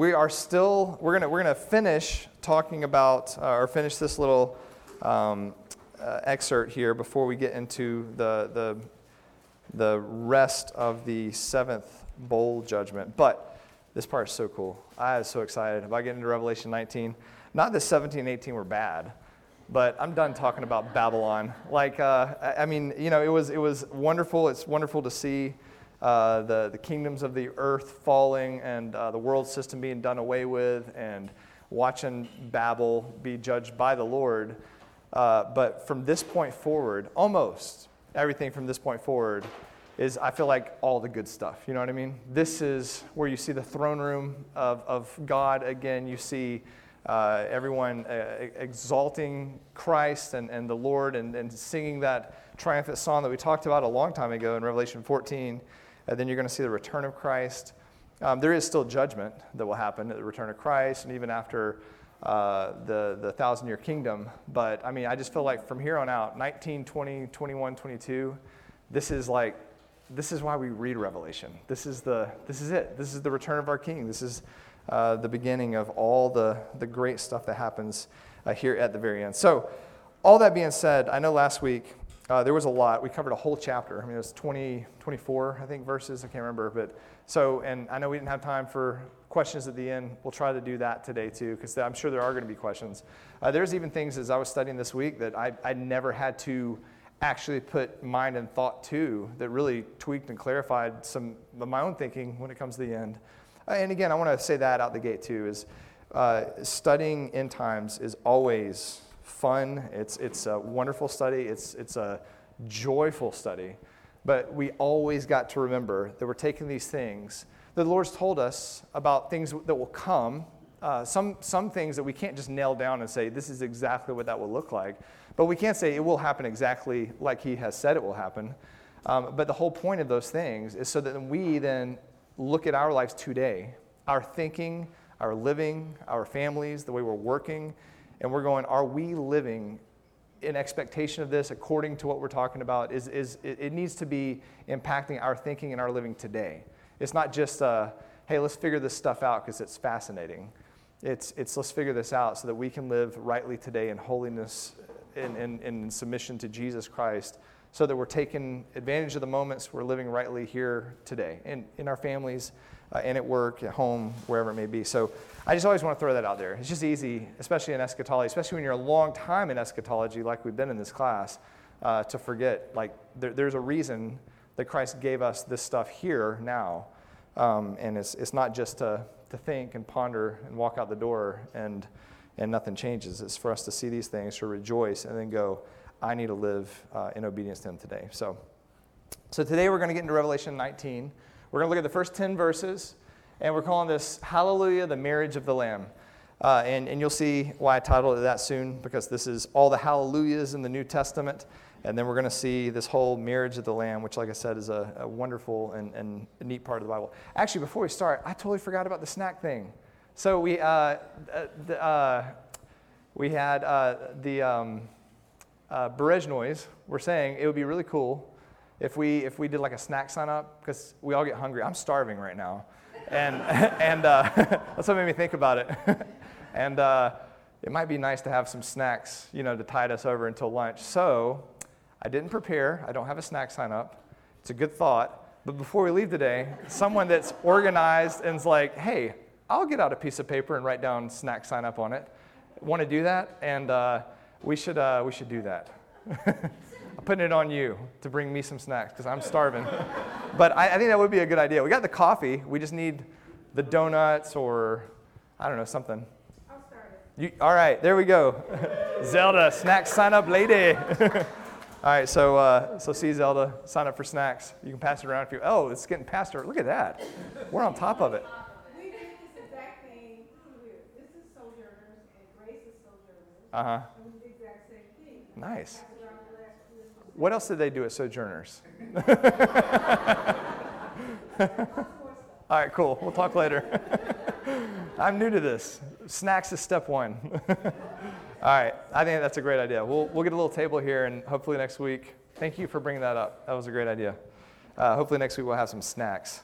we are still we're gonna we're gonna finish talking about uh, or finish this little um, uh, excerpt here before we get into the the the rest of the seventh bowl judgment. But this part is so cool. I was so excited about getting into Revelation 19. Not that 17 and 18 were bad, but I'm done talking about Babylon. Like, uh, I mean, you know, it was, it was wonderful. It's wonderful to see uh, the, the kingdoms of the earth falling and uh, the world system being done away with and watching Babel be judged by the Lord. Uh, but from this point forward, almost everything from this point forward is, I feel like, all the good stuff. You know what I mean? This is where you see the throne room of, of God again. You see uh, everyone uh, exalting Christ and, and the Lord and, and singing that triumphant song that we talked about a long time ago in Revelation 14. And then you're going to see the return of Christ. Um, there is still judgment that will happen at the return of Christ and even after uh, the, the thousand year kingdom. But I mean, I just feel like from here on out, 19, 20, 21, 22, this is like, this is why we read Revelation. This is, the, this is it. This is the return of our King. This is uh, the beginning of all the, the great stuff that happens uh, here at the very end. So, all that being said, I know last week uh, there was a lot. We covered a whole chapter. I mean, it was 20, 24, I think, verses. I can't remember. But so, and I know we didn't have time for questions at the end. We'll try to do that today too, because I'm sure there are going to be questions. Uh, there's even things as I was studying this week that I, I never had to actually put mind and thought to that really tweaked and clarified some of my own thinking when it comes to the end. Uh, and again, I want to say that out the gate too is uh, studying end times is always fun. It's, it's a wonderful study. It's, it's a joyful study. But we always got to remember that we're taking these things that the Lord's told us about things that will come. Uh, some, some things that we can't just nail down and say, this is exactly what that will look like. But we can't say it will happen exactly like He has said it will happen. Um, but the whole point of those things is so that we then look at our lives today, our thinking, our living, our families, the way we're working, and we're going, are we living in expectation of this according to what we're talking about? Is, is, it needs to be impacting our thinking and our living today. It's not just, uh, hey, let's figure this stuff out because it's fascinating. It's, it's let's figure this out so that we can live rightly today in holiness and in, in, in submission to Jesus Christ so that we're taking advantage of the moments we're living rightly here today in, in our families uh, and at work, at home, wherever it may be. So I just always want to throw that out there. It's just easy, especially in eschatology, especially when you're a long time in eschatology, like we've been in this class, uh, to forget. Like, there, there's a reason that Christ gave us this stuff here now. Um, and it's, it's not just to, to think and ponder and walk out the door and, and nothing changes. It's for us to see these things, to rejoice, and then go, I need to live uh, in obedience to Him today. So, so today we're going to get into Revelation 19. We're going to look at the first 10 verses, and we're calling this Hallelujah, the Marriage of the Lamb. Uh, and, and you'll see why I titled it that soon, because this is all the hallelujahs in the New Testament. And then we're going to see this whole marriage of the Lamb, which, like I said, is a, a wonderful and, and neat part of the Bible. Actually, before we start, I totally forgot about the snack thing. So we, uh, uh, the, uh, we had uh, the. Um, uh, were saying it would be really cool if we if we did like a snack sign up because we all get hungry. I'm starving right now, and and uh, that's what made me think about it. and uh, it might be nice to have some snacks, you know, to tide us over until lunch. So I didn't prepare. I don't have a snack sign up. It's a good thought. But before we leave today, someone that's organized and's like, hey, I'll get out a piece of paper and write down snack sign up on it. Want to do that? And uh, we should, uh, we should do that. I'm putting it on you to bring me some snacks because I'm starving. but I, I, think that would be a good idea. We got the coffee. We just need the donuts or, I don't know, something. I'll start it. You, all right, there we go. Zelda, snack sign up lady. all right, so, uh, so see Zelda, sign up for snacks. You can pass it around if you, oh, it's getting past her. Look at that. We're on top of it. We did this exact thing. This is Sojourners and Grace is Sojourners. Uh huh. Nice. What else did they do at Sojourners? All right, cool. We'll talk later. I'm new to this. Snacks is step one. All right, I think that's a great idea. We'll, we'll get a little table here, and hopefully next week. Thank you for bringing that up. That was a great idea. Uh, hopefully next week we'll have some snacks.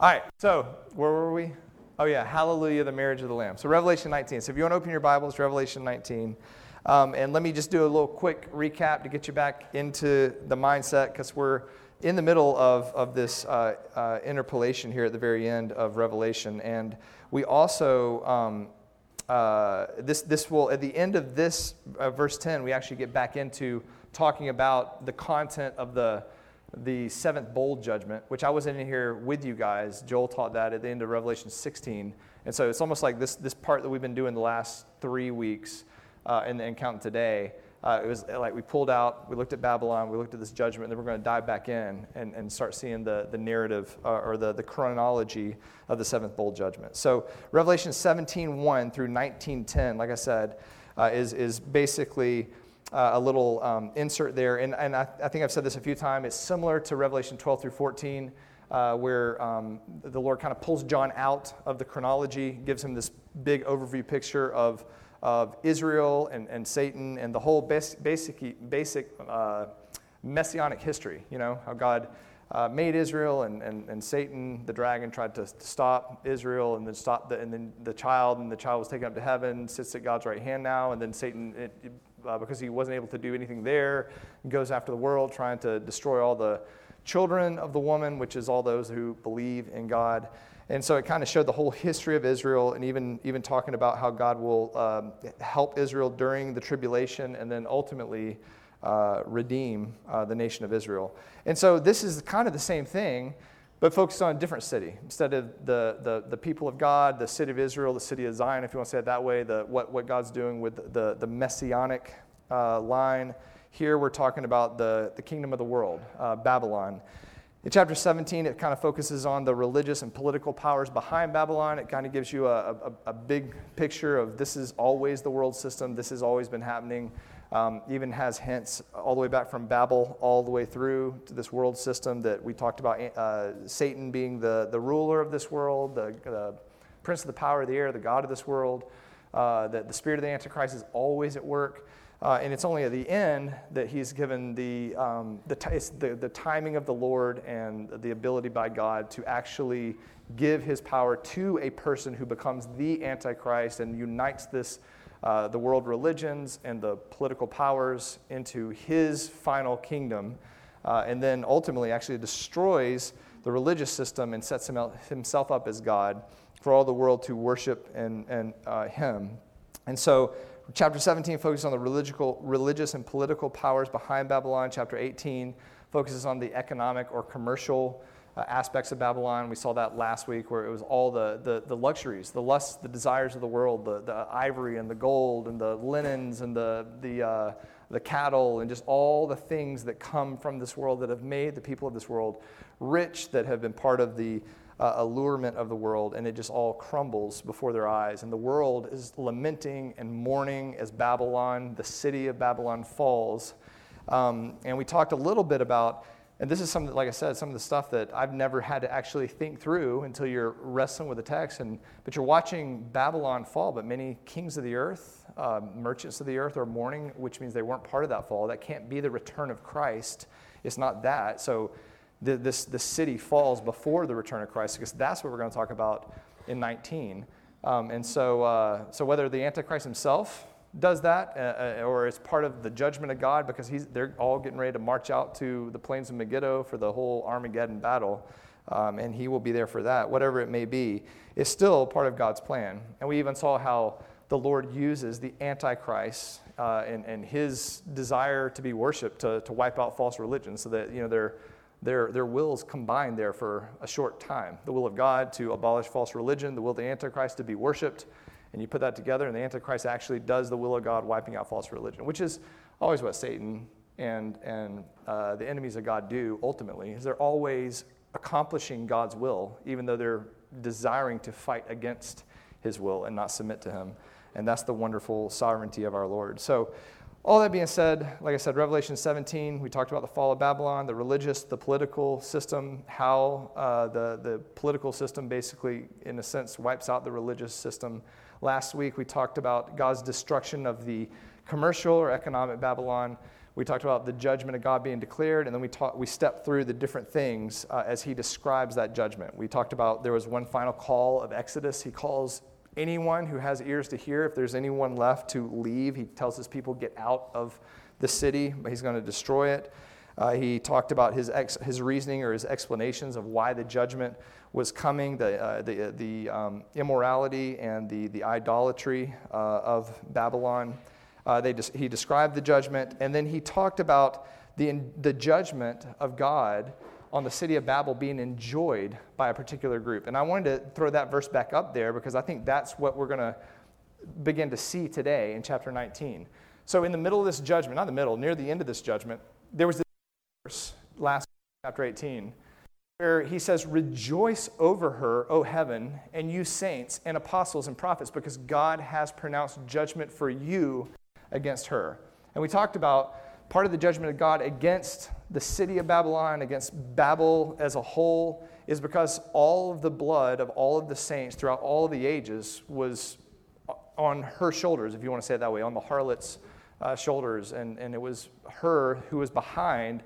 All right, so where were we? Oh, yeah. Hallelujah, the marriage of the Lamb. So, Revelation 19. So, if you want to open your Bibles, Revelation 19. Um, and let me just do a little quick recap to get you back into the mindset because we're in the middle of, of this uh, uh, interpolation here at the very end of Revelation. And we also, um, uh, this, this will, at the end of this uh, verse 10, we actually get back into talking about the content of the, the seventh bowl judgment, which I wasn't in here with you guys. Joel taught that at the end of Revelation 16. And so it's almost like this, this part that we've been doing the last three weeks uh, and, and counting today. Uh, it was like we pulled out, we looked at Babylon, we looked at this judgment, and then we're going to dive back in and, and start seeing the, the narrative uh, or the, the chronology of the seventh bowl judgment. So, Revelation 17 1 through 19 10, like I said, uh, is, is basically uh, a little um, insert there. And, and I, I, think I've said this a few times. It's similar to Revelation 12 through 14, uh, where um, the Lord kind of pulls John out of the chronology, gives him this big overview picture of of Israel and, and Satan and the whole basic, basic, basic uh, messianic history, you know, how God uh, made Israel and, and, and Satan, the dragon, tried to stop Israel and then stop the, and then the child, and the child was taken up to heaven, sits at God's right hand now, and then Satan, it, uh, because he wasn't able to do anything there, goes after the world trying to destroy all the children of the woman, which is all those who believe in God. And so it kind of showed the whole history of Israel and even, even talking about how God will um, help Israel during the tribulation and then ultimately uh, redeem uh, the nation of Israel. And so this is kind of the same thing, but focused on a different city. Instead of the, the, the people of God, the city of Israel, the city of Zion, if you want to say it that way, the, what, what God's doing with the, the messianic uh, line. Here we're talking about the, the kingdom of the world, uh, Babylon. In chapter 17, it kind of focuses on the religious and political powers behind Babylon. It kind of gives you a, a, a big picture of this is always the world system, this has always been happening. Um, even has hints all the way back from Babel, all the way through to this world system that we talked about uh, Satan being the, the ruler of this world, the, the prince of the power of the air, the God of this world, uh, that the spirit of the Antichrist is always at work. Uh, and it's only at the end that he's given the, um, the, t- the, the timing of the Lord and the ability by God to actually give his power to a person who becomes the Antichrist and unites this, uh, the world religions and the political powers into his final kingdom. Uh, and then ultimately actually destroys the religious system and sets himself up as God for all the world to worship and, and uh, him. And so Chapter 17 focuses on the religious and political powers behind Babylon. Chapter 18 focuses on the economic or commercial uh, aspects of Babylon. We saw that last week where it was all the, the, the luxuries, the lusts, the desires of the world, the, the ivory and the gold and the linens and the, the, uh, the cattle and just all the things that come from this world that have made the people of this world rich, that have been part of the uh, allurement of the world, and it just all crumbles before their eyes. And the world is lamenting and mourning as Babylon, the city of Babylon, falls. Um, and we talked a little bit about, and this is some, like I said, some of the stuff that I've never had to actually think through until you're wrestling with the text. And but you're watching Babylon fall, but many kings of the earth, uh, merchants of the earth, are mourning, which means they weren't part of that fall. That can't be the return of Christ. It's not that. So the, this, the city falls before the return of Christ, because that's what we're going to talk about in 19. Um, and so, uh, so whether the Antichrist himself does that, uh, uh, or it's part of the judgment of God, because he's, they're all getting ready to march out to the plains of Megiddo for the whole Armageddon battle, um, and he will be there for that, whatever it may be, is still part of God's plan. And we even saw how the Lord uses the Antichrist uh, and, and his desire to be worshiped to, to wipe out false religions so that, you know, they're their, their wills combined there for a short time. The will of God to abolish false religion, the will of the Antichrist to be worshiped, and you put that together, and the Antichrist actually does the will of God, wiping out false religion, which is always what Satan and, and uh, the enemies of God do ultimately, is they're always accomplishing God's will, even though they're desiring to fight against his will and not submit to him. And that's the wonderful sovereignty of our Lord. So all that being said, like I said, Revelation 17, we talked about the fall of Babylon, the religious, the political system, how uh, the, the political system basically, in a sense, wipes out the religious system. Last week, we talked about God's destruction of the commercial or economic Babylon. We talked about the judgment of God being declared, and then we, talk, we stepped through the different things uh, as he describes that judgment. We talked about there was one final call of Exodus. He calls anyone who has ears to hear, if there's anyone left, to leave. He tells his people, get out of the city, but he's going to destroy it. Uh, he talked about his, ex, his reasoning or his explanations of why the judgment was coming, the, uh, the, the um, immorality and the, the idolatry uh, of Babylon. Uh, they he described the judgment, and then he talked about the, the judgment of God on the city of Babel being enjoyed by a particular group. And I wanted to throw that verse back up there because I think that's what we're going to begin to see today in chapter 19. So, in the middle of this judgment, not the middle, near the end of this judgment, there was this verse, last chapter 18, where he says, Rejoice over her, O heaven, and you saints and apostles and prophets, because God has pronounced judgment for you against her. And we talked about part of the judgment of God against the city of Babylon, against Babel as a whole, is because all of the blood of all of the saints throughout all of the ages was on her shoulders, if you want to say it that way, on the harlot's uh, shoulders. And, and it was her who was behind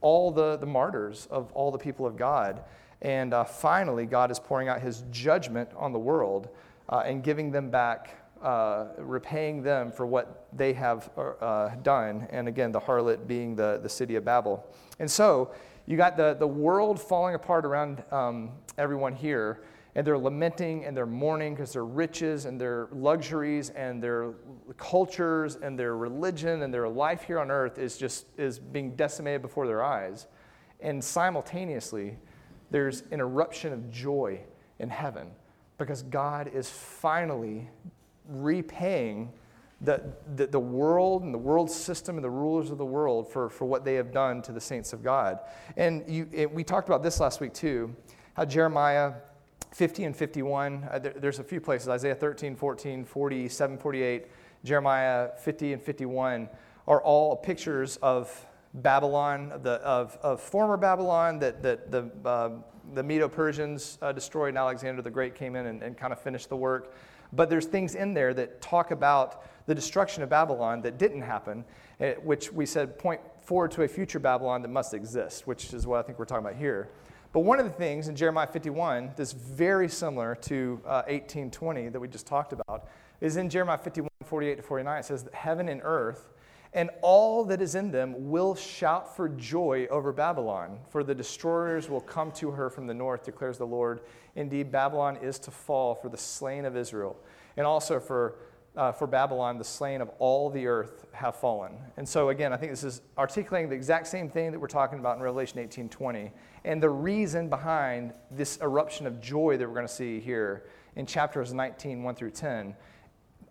all the, the martyrs of all the people of God. And uh, finally, God is pouring out his judgment on the world uh, and giving them back, uh, repaying them for what they have uh, done. And again, the harlot being the, the city of Babel. And so you got the, the world falling apart around um, everyone here and they're lamenting and they're mourning because their riches and their luxuries and their cultures and their religion and their life here on earth is just is being decimated before their eyes and simultaneously there's an eruption of joy in heaven because god is finally repaying the, the, the world and the world system and the rulers of the world for, for what they have done to the saints of god and you, it, we talked about this last week too how jeremiah 50 and 51, uh, there, there's a few places Isaiah 13, 14, 47, 48, Jeremiah 50 and 51 are all pictures of Babylon, the, of, of former Babylon that, that the, uh, the Medo Persians uh, destroyed, and Alexander the Great came in and, and kind of finished the work. But there's things in there that talk about the destruction of Babylon that didn't happen, eh, which we said point forward to a future Babylon that must exist, which is what I think we're talking about here. But one of the things in Jeremiah 51 that's very similar to uh, 1820 that we just talked about is in Jeremiah 51, 48 to 49. It says that heaven and earth and all that is in them will shout for joy over Babylon, for the destroyers will come to her from the north, declares the Lord. Indeed, Babylon is to fall for the slain of Israel, and also for uh, for Babylon, the slain of all the earth have fallen. And so, again, I think this is articulating the exact same thing that we're talking about in Revelation 18 20. And the reason behind this eruption of joy that we're going to see here in chapters 19 1 through 10.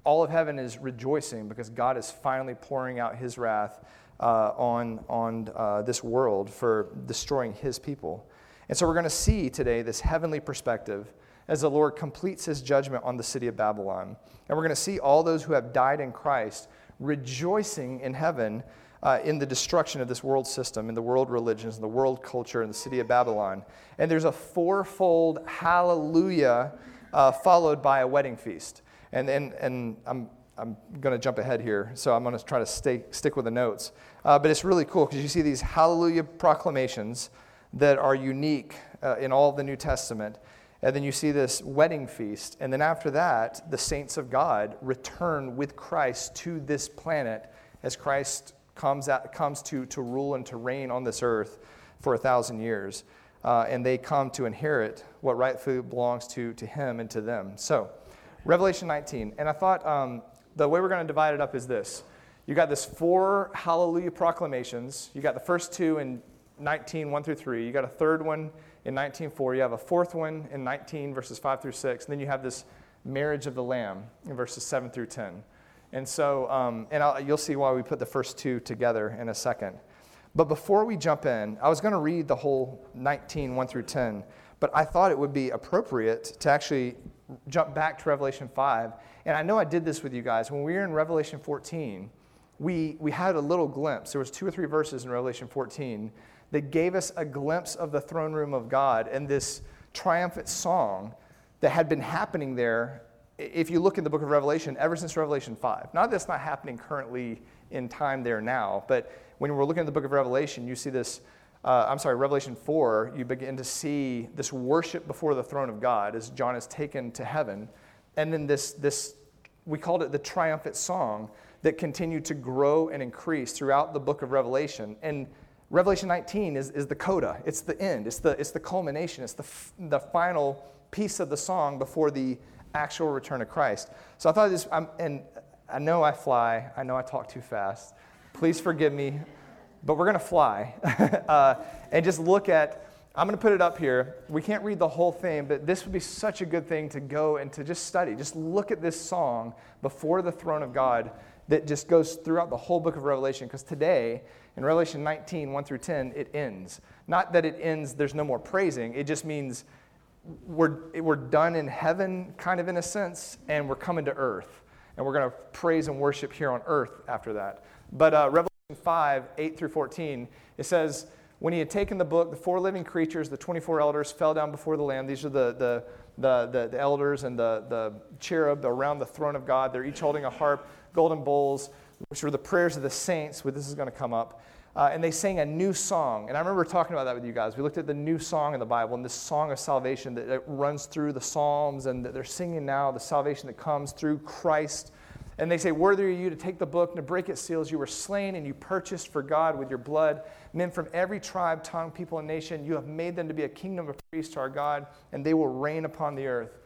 All of heaven is rejoicing because God is finally pouring out his wrath uh, on, on uh, this world for destroying his people. And so, we're going to see today this heavenly perspective as the Lord completes his judgment on the city of Babylon. And we're going to see all those who have died in Christ rejoicing in heaven uh, in the destruction of this world system, in the world religions, in the world culture, in the city of Babylon. And there's a fourfold hallelujah uh, followed by a wedding feast. And, and, and I'm, I'm going to jump ahead here, so I'm going to try to stay, stick with the notes. Uh, but it's really cool because you see these hallelujah proclamations that are unique uh, in all the New Testament. And then you see this wedding feast. And then after that, the saints of God return with Christ to this planet as Christ comes, out, comes to, to rule and to reign on this earth for a thousand years. Uh, and they come to inherit what rightfully belongs to, to him and to them. So, Revelation 19. And I thought um, the way we're going to divide it up is this. You got this four hallelujah proclamations. You got the first two in 19, 1 through 3. You got a third one in 19.4. You have a fourth one in 19, verses 5 through 6. And then you have this marriage of the Lamb in verses 7 through 10. And so, um, and I'll, you'll see why we put the first two together in a second. But before we jump in, I was going to read the whole 19, 1 through 10, but I thought it would be appropriate to actually jump back to Revelation 5. And I know I did this with you guys. When we were in Revelation 14, we, we had a little glimpse. There was two or three verses in Revelation 14 that gave us a glimpse of the throne room of God and this triumphant song that had been happening there if you look in the book of Revelation, ever since Revelation 5, not that it's not happening currently in time there now, but when we're looking at the book of Revelation, you see this. Uh, I'm sorry, Revelation 4, you begin to see this worship before the throne of God as John is taken to heaven. And then this, this we called it the triumphant song that continued to grow and increase throughout the book of Revelation. And Revelation 19 is, is the coda, it's the end, it's the, it's the culmination, it's the, f- the final piece of the song before the actual return of Christ. So I thought this, I'm, and I know I fly, I know I talk too fast. Please forgive me, but we're going to fly uh, and just look at. I'm going to put it up here. We can't read the whole thing, but this would be such a good thing to go and to just study. Just look at this song before the throne of God that just goes throughout the whole book of Revelation. Because today, in Revelation 19, 1 through 10, it ends. Not that it ends, there's no more praising, it just means we're, we're done in heaven, kind of in a sense, and we're coming to earth. And we're going to praise and worship here on earth after that. But uh, Revelation 5, 8 through 14, it says, When he had taken the book, the four living creatures, the 24 elders, fell down before the Lamb. These are the, the, the, the, the elders and the, the cherub around the throne of God. They're each holding a harp, golden bowls, which were the prayers of the saints. This is going to come up. Uh, and they sang a new song. And I remember talking about that with you guys. We looked at the new song in the Bible and this song of salvation that, that runs through the Psalms and that they're singing now, the salvation that comes through Christ. And they say, Worthy are you to take the book and to break its seals. You were slain and you purchased for God with your blood men from every tribe, tongue, people, and nation. You have made them to be a kingdom of priests to our God, and they will reign upon the earth.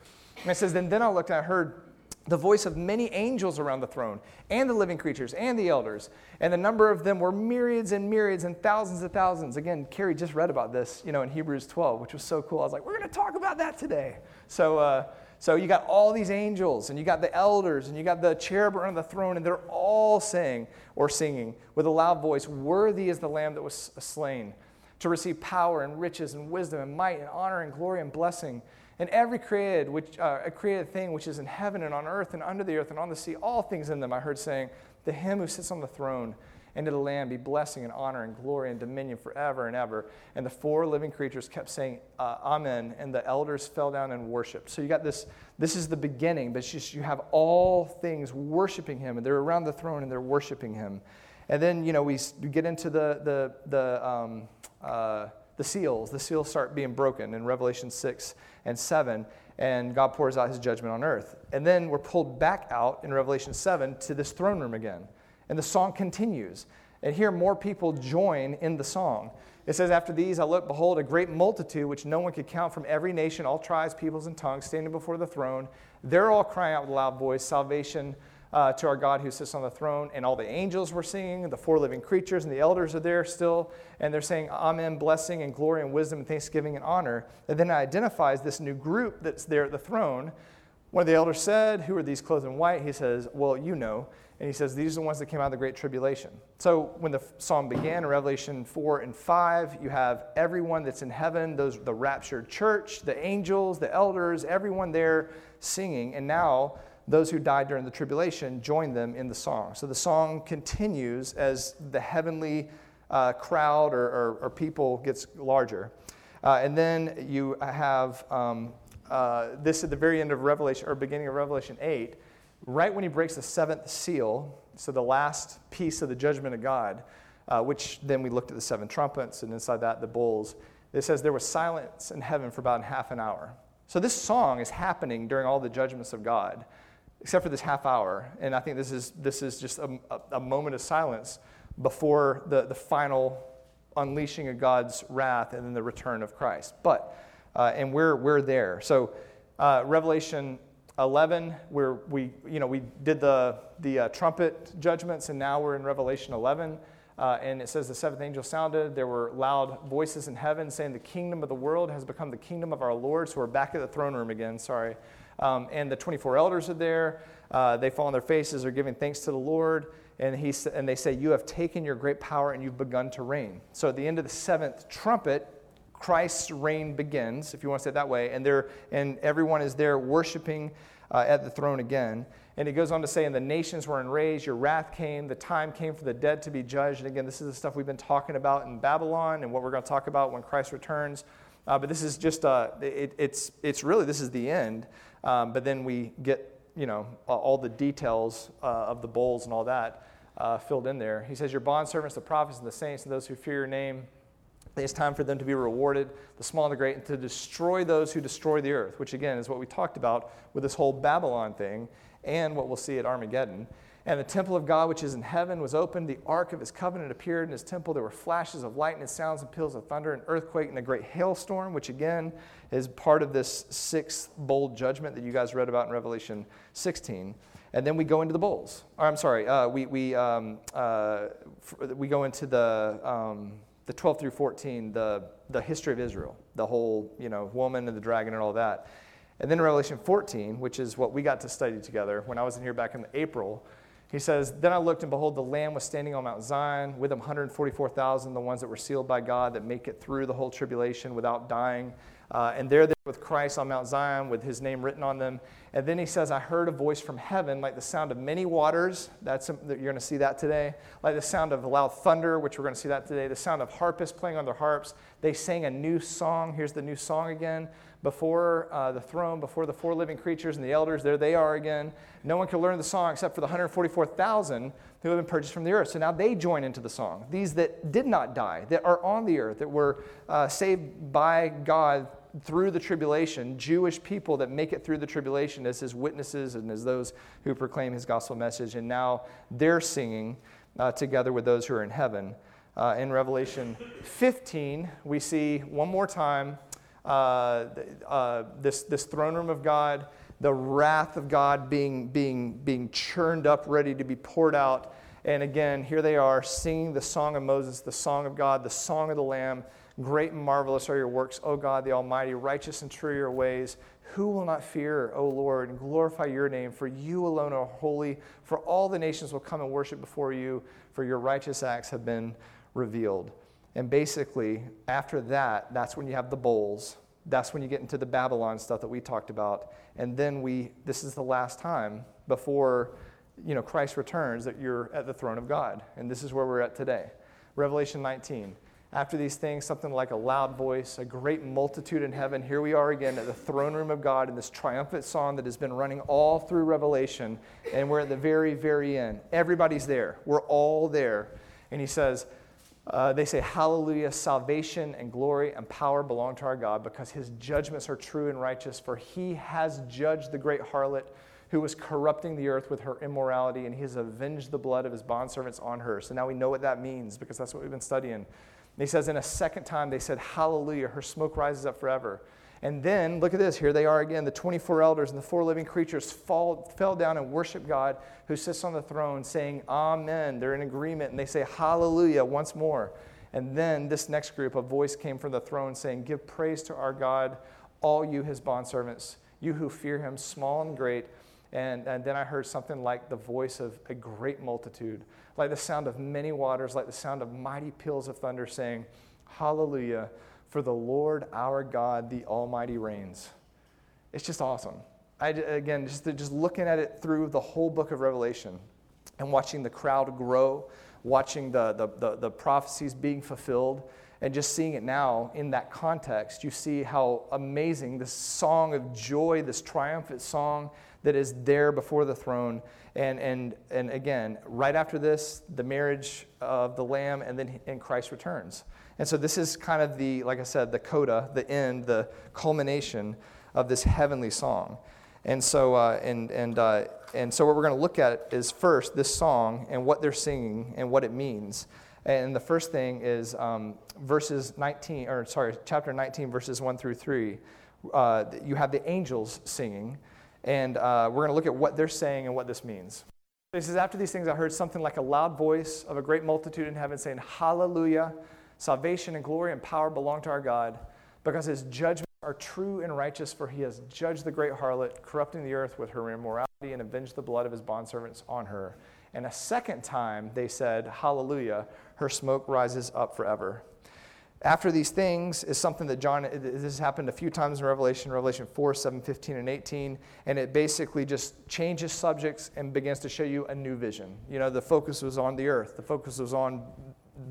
And it says, Then, then I looked and I heard the voice of many angels around the throne, and the living creatures, and the elders. And the number of them were myriads and myriads and thousands of thousands. Again, Carrie just read about this, you know, in Hebrews 12, which was so cool. I was like, we're going to talk about that today. So, uh, so you got all these angels, and you got the elders, and you got the cherub around the throne, and they're all saying or singing with a loud voice, Worthy is the Lamb that was slain to receive power and riches and wisdom and might and honor and glory and blessing. And every created, which, uh, created thing which is in heaven and on earth and under the earth and on the sea, all things in them, I heard saying, To him who sits on the throne and to the Lamb be blessing and honor and glory and dominion forever and ever. And the four living creatures kept saying, uh, Amen. And the elders fell down and worshiped. So you got this, this is the beginning, but just, you have all things worshiping him, and they're around the throne and they're worshiping him. And then, you know, we get into the, the, the, um, uh, the seals. The seals start being broken in Revelation 6 and 7, and God pours out his judgment on earth. And then we're pulled back out in Revelation 7 to this throne room again. And the song continues. And here more people join in the song. It says, After these I looked, behold, a great multitude, which no one could count from every nation, all tribes, peoples, and tongues, standing before the throne. They're all crying out with a loud voice, Salvation uh, to our God who sits on the throne. And all the angels were singing, the four living creatures and the elders are there still, and they're saying, Amen, blessing and glory and wisdom and thanksgiving and honor. And then it identifies this new group that's there at the throne. One of the elders said, Who are these clothed in white? He says, Well, you know. And he says, These are the ones that came out of the Great Tribulation. So when the psalm began in Revelation 4 and 5, you have everyone that's in heaven, those the raptured church, the angels, the elders, everyone there singing. And now those who died during the tribulation join them in the song. So the song continues as the heavenly uh, crowd or, or, or, people gets larger. Uh, and then you have um, uh, this at the very end of Revelation, or beginning of Revelation 8, right when he breaks the seventh seal, so the last piece of the judgment of God, uh, which then we looked at the seven trumpets, and inside that, the bowls. It says there was silence in heaven for about half an hour. So this song is happening during all the judgments of God except for this half hour. And I think this is, this is just a, a moment of silence before the, the final unleashing of God's wrath and then the return of Christ. But, uh, and we're, we're there. So, uh, Revelation 11, where we, you know, we did the, the uh, trumpet judgments, and now we're in Revelation 11. Uh, and it says the seventh angel sounded. There were loud voices in heaven saying, The kingdom of the world has become the kingdom of our Lord. So we're back at the throne room again, sorry. Um, and the 24 elders are there. Uh, they fall on their faces, are giving thanks to the Lord. And, he, and they say, You have taken your great power and you've begun to reign. So at the end of the seventh trumpet, Christ's reign begins, if you want to say it that way. And, and everyone is there worshiping uh, at the throne again. And it goes on to say, And the nations were enraged, your wrath came, the time came for the dead to be judged. And again, this is the stuff we've been talking about in Babylon and what we're going to talk about when Christ returns. Uh, but this is just, uh, it, it's, it's really, this is the end. Um, but then we get you know, all the details uh, of the bowls and all that uh, filled in there. He says, Your bondservants, the prophets, and the saints, and those who fear your name, it's time for them to be rewarded, the small and the great, and to destroy those who destroy the earth, which again is what we talked about with this whole Babylon thing and what we'll see at Armageddon. And the temple of God, which is in heaven, was opened. The ark of his covenant appeared in his temple. There were flashes of lightning, sounds and peals of thunder, an earthquake, and a great hailstorm, which again is part of this sixth bold judgment that you guys read about in Revelation 16. And then we go into the bowls. Or, I'm sorry, uh, we, we, um, uh, we go into the, um, the 12 through 14, the, the history of Israel, the whole you know, woman and the dragon and all that. And then Revelation 14, which is what we got to study together when I was in here back in April, he says, Then I looked, and behold, the Lamb was standing on Mount Zion, with him 144,000, the ones that were sealed by God, that make it through the whole tribulation without dying. Uh, and they're there with Christ on Mount Zion with his name written on them. And then he says, I heard a voice from heaven like the sound of many waters. That's you're going to see that today. Like the sound of loud thunder, which we're going to see that today. The sound of harpists playing on their harps. They sang a new song. Here's the new song again before uh, the throne, before the four living creatures and the elders. There they are again. No one can learn the song except for the 144,000 who have been purchased from the earth. So now they join into the song. These that did not die, that are on the earth, that were uh, saved by God through the tribulation, Jewish people that make it through the tribulation as his witnesses and as those who proclaim his gospel message. And now they're singing uh, together with those who are in heaven. Uh, in Revelation 15, we see one more time uh, uh, this, this throne room of God, the wrath of God being, being, being churned up, ready to be poured out. And again, here they are singing the song of Moses, the song of God, the song of the Lamb. Great and marvelous are your works, O God the Almighty. Righteous and true your ways. Who will not fear, O Lord, and glorify your name? For you alone are holy. For all the nations will come and worship before you, for your righteous acts have been revealed. And basically, after that, that's when you have the bowls. That's when you get into the Babylon stuff that we talked about. And then we, this is the last time before, you know, Christ returns that you're at the throne of God. And this is where we're at today. Revelation 19. After these things, something like a loud voice, a great multitude in heaven. Here we are again at the throne room of God in this triumphant song that has been running all through Revelation. And we're at the very, very end. Everybody's there. We're all there. And he says, uh, they say, Hallelujah, salvation and glory and power belong to our God because his judgments are true and righteous, for he has judged the great harlot who was corrupting the earth with her immorality, and he has avenged the blood of his bondservants on her. So now we know what that means because that's what we've been studying. And he says, In a second time, they said, Hallelujah, her smoke rises up forever. And then, look at this. Here they are again. The 24 elders and the four living creatures fall, fell down and worship God who sits on the throne, saying, Amen. They're in agreement and they say, Hallelujah once more. And then, this next group, a voice came from the throne saying, Give praise to our God, all you, his bondservants, you who fear him, small and great. And, and then I heard something like the voice of a great multitude, like the sound of many waters, like the sound of mighty peals of thunder, saying, Hallelujah. For the Lord our God, the Almighty reigns. It's just awesome. I, again, just, just looking at it through the whole book of Revelation and watching the crowd grow, watching the, the, the, the prophecies being fulfilled, and just seeing it now in that context, you see how amazing this song of joy, this triumphant song that is there before the throne. And, and, and again, right after this, the marriage of the Lamb, and then and Christ returns. And so this is kind of the, like I said, the coda, the end, the culmination of this heavenly song. And so, uh, and, and, uh, and so what we're going to look at is first this song and what they're singing and what it means. And the first thing is um, verses 19, or sorry, chapter 19, verses 1 through 3. Uh, you have the angels singing, and uh, we're going to look at what they're saying and what this means. He says, after these things, I heard something like a loud voice of a great multitude in heaven saying, Hallelujah. Salvation and glory and power belong to our God because his judgments are true and righteous, for he has judged the great harlot, corrupting the earth with her immorality and avenged the blood of his bondservants on her. And a second time they said, Hallelujah, her smoke rises up forever. After these things is something that John, this has happened a few times in Revelation, Revelation 4, 7, 15, and 18, and it basically just changes subjects and begins to show you a new vision. You know, the focus was on the earth, the focus was on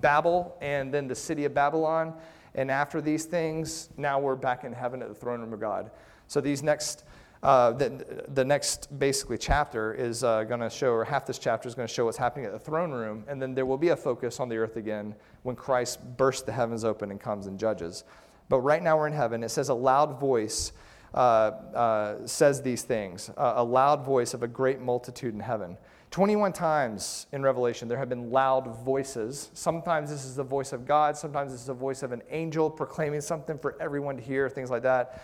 Babel and then the city of Babylon. And after these things, now we're back in heaven at the throne room of God. So these next uh, the, the next basically chapter is uh, going to show, or half this chapter is going to show what's happening at the throne room, and then there will be a focus on the earth again when Christ bursts the heavens open and comes and judges. But right now we're in heaven. It says a loud voice uh, uh, says these things, a loud voice of a great multitude in heaven. 21 times in Revelation, there have been loud voices. Sometimes this is the voice of God, sometimes this is the voice of an angel proclaiming something for everyone to hear, things like that.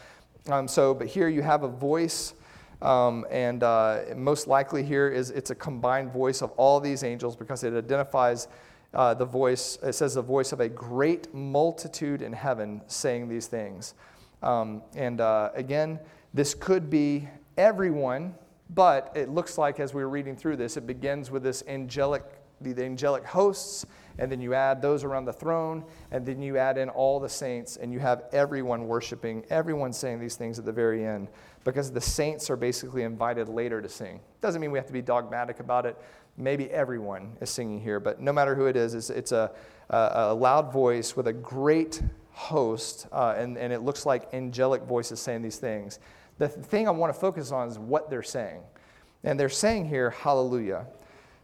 Um, so, but here you have a voice, um, and uh, most likely here is it's a combined voice of all these angels because it identifies uh, the voice. It says the voice of a great multitude in heaven saying these things. Um, and uh, again, this could be everyone, but it looks like as we were reading through this, it begins with this angelic, the, angelic hosts and then you add those around the throne, and then you add in all the saints, and you have everyone worshiping, everyone saying these things at the very end, because the saints are basically invited later to sing. Doesn't mean we have to be dogmatic about it. Maybe everyone is singing here, but no matter who it is, it's, it's a, a, a, loud voice with a great host, uh, and, and it looks like angelic voices saying these things. The thing I want to focus on is what they're saying. And they're saying here, hallelujah.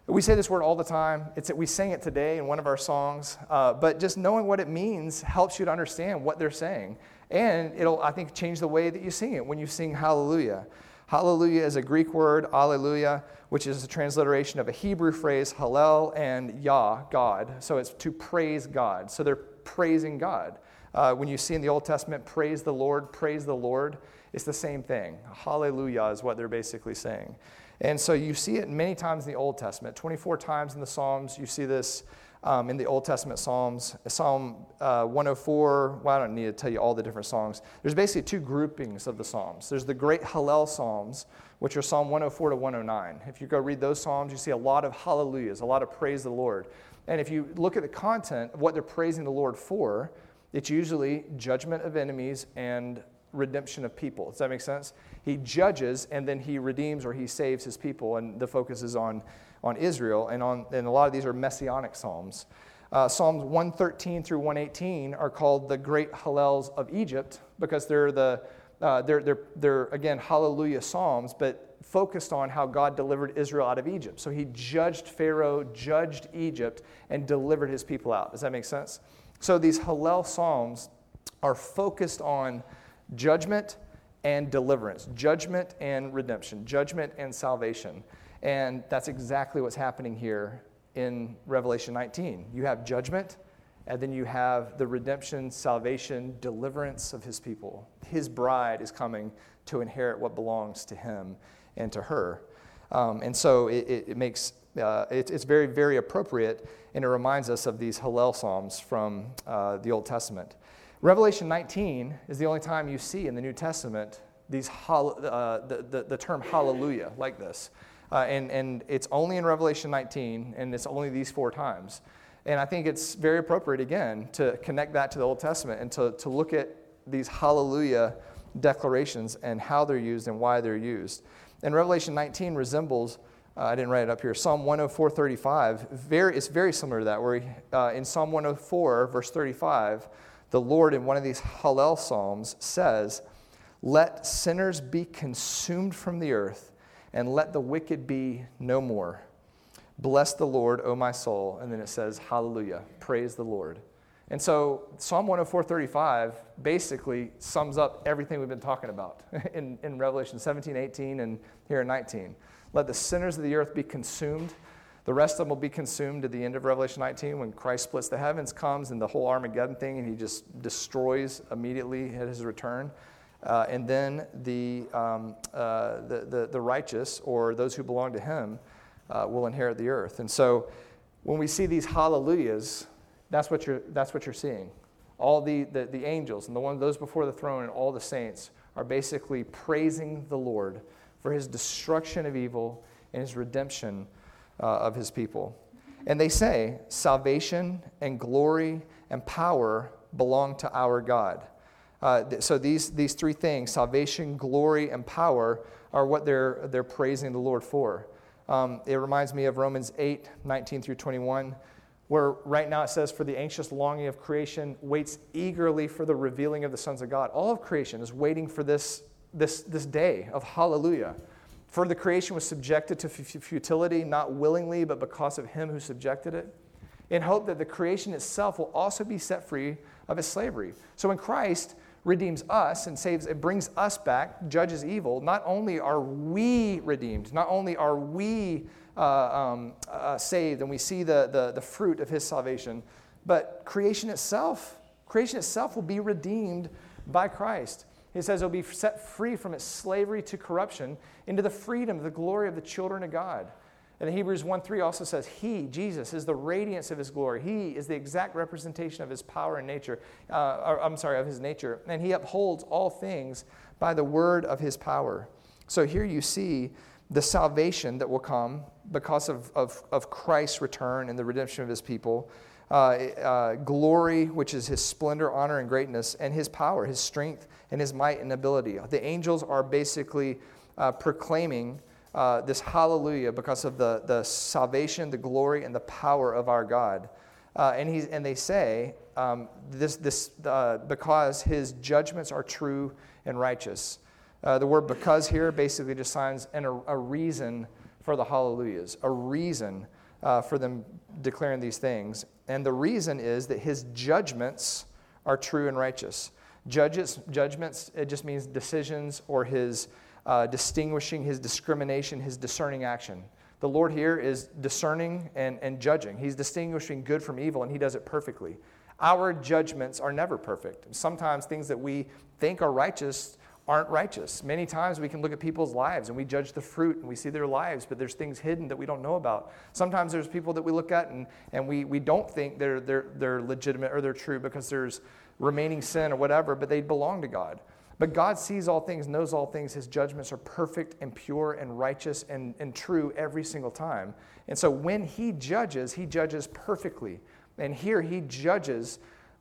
We say this word all the time. It's we sing it today in one of our songs, uh, but just knowing what it means helps you to understand what they're saying, and it'll I think change the way that you sing it when you sing Hallelujah. Hallelujah is a Greek word, Alleluia, which is a transliteration of a Hebrew phrase, Hallel and Yah, God. So it's to praise God. So they're praising God. Uh, when you see in the Old Testament, praise the Lord, praise the Lord, it's the same thing. Hallelujah is what they're basically saying. And so you see it many times in the Old Testament. 24 times in the Psalms, you see this um, in the Old Testament Psalms. Psalm uh, 104, well, I don't need to tell you all the different songs. There's basically two groupings of the Psalms. There's the great Hallel Psalms, which are Psalm 104 to 109. If you go read those Psalms, you see a lot of hallelujahs, a lot of praise the Lord. And if you look at the content of what they're praising the Lord for, it's usually judgment of enemies and redemption of people. Does that make sense? He judges and then he redeems or he saves his people, and the focus is on, on Israel. And, on, and a lot of these are messianic psalms. Uh, Psalms 113 through 118 are called the great Hallels of Egypt because they're the uh, they're, they're, they're again hallelujah psalms, but focused on how God delivered Israel out of Egypt. So he judged Pharaoh, judged Egypt, and delivered his people out. Does that make sense? So these Hallel psalms are focused on judgment and deliverance, judgment and redemption, judgment and salvation. And that's exactly what's happening here in Revelation 19. You have judgment, and then you have the redemption, salvation, deliverance of his people. His bride is coming to inherit what belongs to him and to her. Um, and so it, it, it makes uh, it, it's very, very appropriate, and it reminds us of these Hallel Psalms from uh, the Old Testament. Revelation 19 is the only time you see in the New Testament these uh, the, the, the, term hallelujah like this. Uh, and, and it's only in Revelation 19, and it's only these four times. And I think it's very appropriate, again, to connect that to the Old Testament and to, to look at these hallelujah declarations and how they're used and why they're used. And Revelation 19 resembles, uh, I didn't write it up here, Psalm 104 35. Very, it's very similar to that, where uh, in Psalm 104, verse 35, the Lord in one of these Hallel Psalms says, Let sinners be consumed from the earth, and let the wicked be no more. Bless the Lord, O my soul. And then it says, Hallelujah, praise the Lord. And so Psalm 104:35 basically sums up everything we've been talking about in, in Revelation 17, 18, and here in 19. Let the sinners of the earth be consumed the rest of them will be consumed at the end of Revelation 19 when Christ splits the heavens, comes, and the whole Armageddon thing, and he just destroys immediately at his return. Uh, and then the, um, uh, the, the, the, righteous, or those who belong to him, uh, will inherit the earth. And so when we see these hallelujahs, that's what you're, that's what you're seeing. All the, the, the angels and the one, those before the throne and all the saints are basically praising the Lord for his destruction of evil and his redemption uh, of his people. And they say, Salvation and glory and power belong to our God. Uh, th- so these, these three things salvation, glory, and power are what they're, they're praising the Lord for. Um, it reminds me of Romans 8 19 through 21, where right now it says, For the anxious longing of creation waits eagerly for the revealing of the sons of God. All of creation is waiting for this this, this day of hallelujah. For the creation was subjected to futility, not willingly, but because of him who subjected it, in hope that the creation itself will also be set free of its slavery. So when Christ redeems us and saves, it brings us back, judges evil, not only are we redeemed, not only are we uh, um, uh, saved and we see the, the, the fruit of his salvation, but creation itself, creation itself will be redeemed by Christ. He says it'll be set free from its slavery to corruption into the freedom, the glory of the children of God. And Hebrews 1 3 also says, He, Jesus, is the radiance of His glory. He is the exact representation of His power and nature. Uh, or, I'm sorry, of His nature. And He upholds all things by the word of His power. So here you see the salvation that will come because of, of, of Christ's return and the redemption of His people. Uh, uh, glory, which is his splendor, honor, and greatness, and his power, his strength, and his might and ability. The angels are basically uh, proclaiming uh, this hallelujah because of the, the salvation, the glory, and the power of our God. Uh, and, he's, and they say, um, this, this, uh, because his judgments are true and righteous. The word because here basically just signs an, a reason for the hallelujahs, a reason uh, for them declaring these things. And the reason is that his judgments are true and righteous. Judges, judgments, it just means decisions or his uh, distinguishing his discrimination, his discerning action. The Lord here is discerning and, and judging. He's distinguishing good from evil, and he does it perfectly. Our judgments are never perfect. Sometimes things that we think are righteous aren't righteous. Many times we can look at people's lives and we judge the fruit and we see their lives, but there's things hidden that we don't know about. Sometimes there's people that we look at and, and we, we don't think they're, they're, they're legitimate or they're true because there's remaining sin or whatever, but they belong to God. But God sees all things, knows all things. His judgments are perfect and pure and righteous and, and true every single time. And so when He judges, He judges perfectly. And here He judges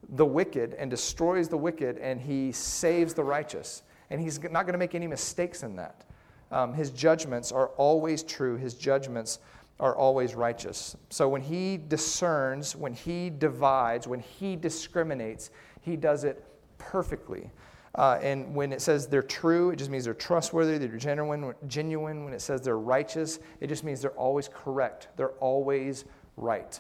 the wicked and destroys the wicked and He saves the righteous. And He's not going to make any mistakes in that. Um, his judgments are always true, His judgments are always righteous. So when He discerns, when He divides, when He discriminates, He does it perfectly. Uh, and when it says they're true, it just means they're trustworthy, they're genuine. Genuine. When it says they're righteous, it just means they're always correct. They're always right.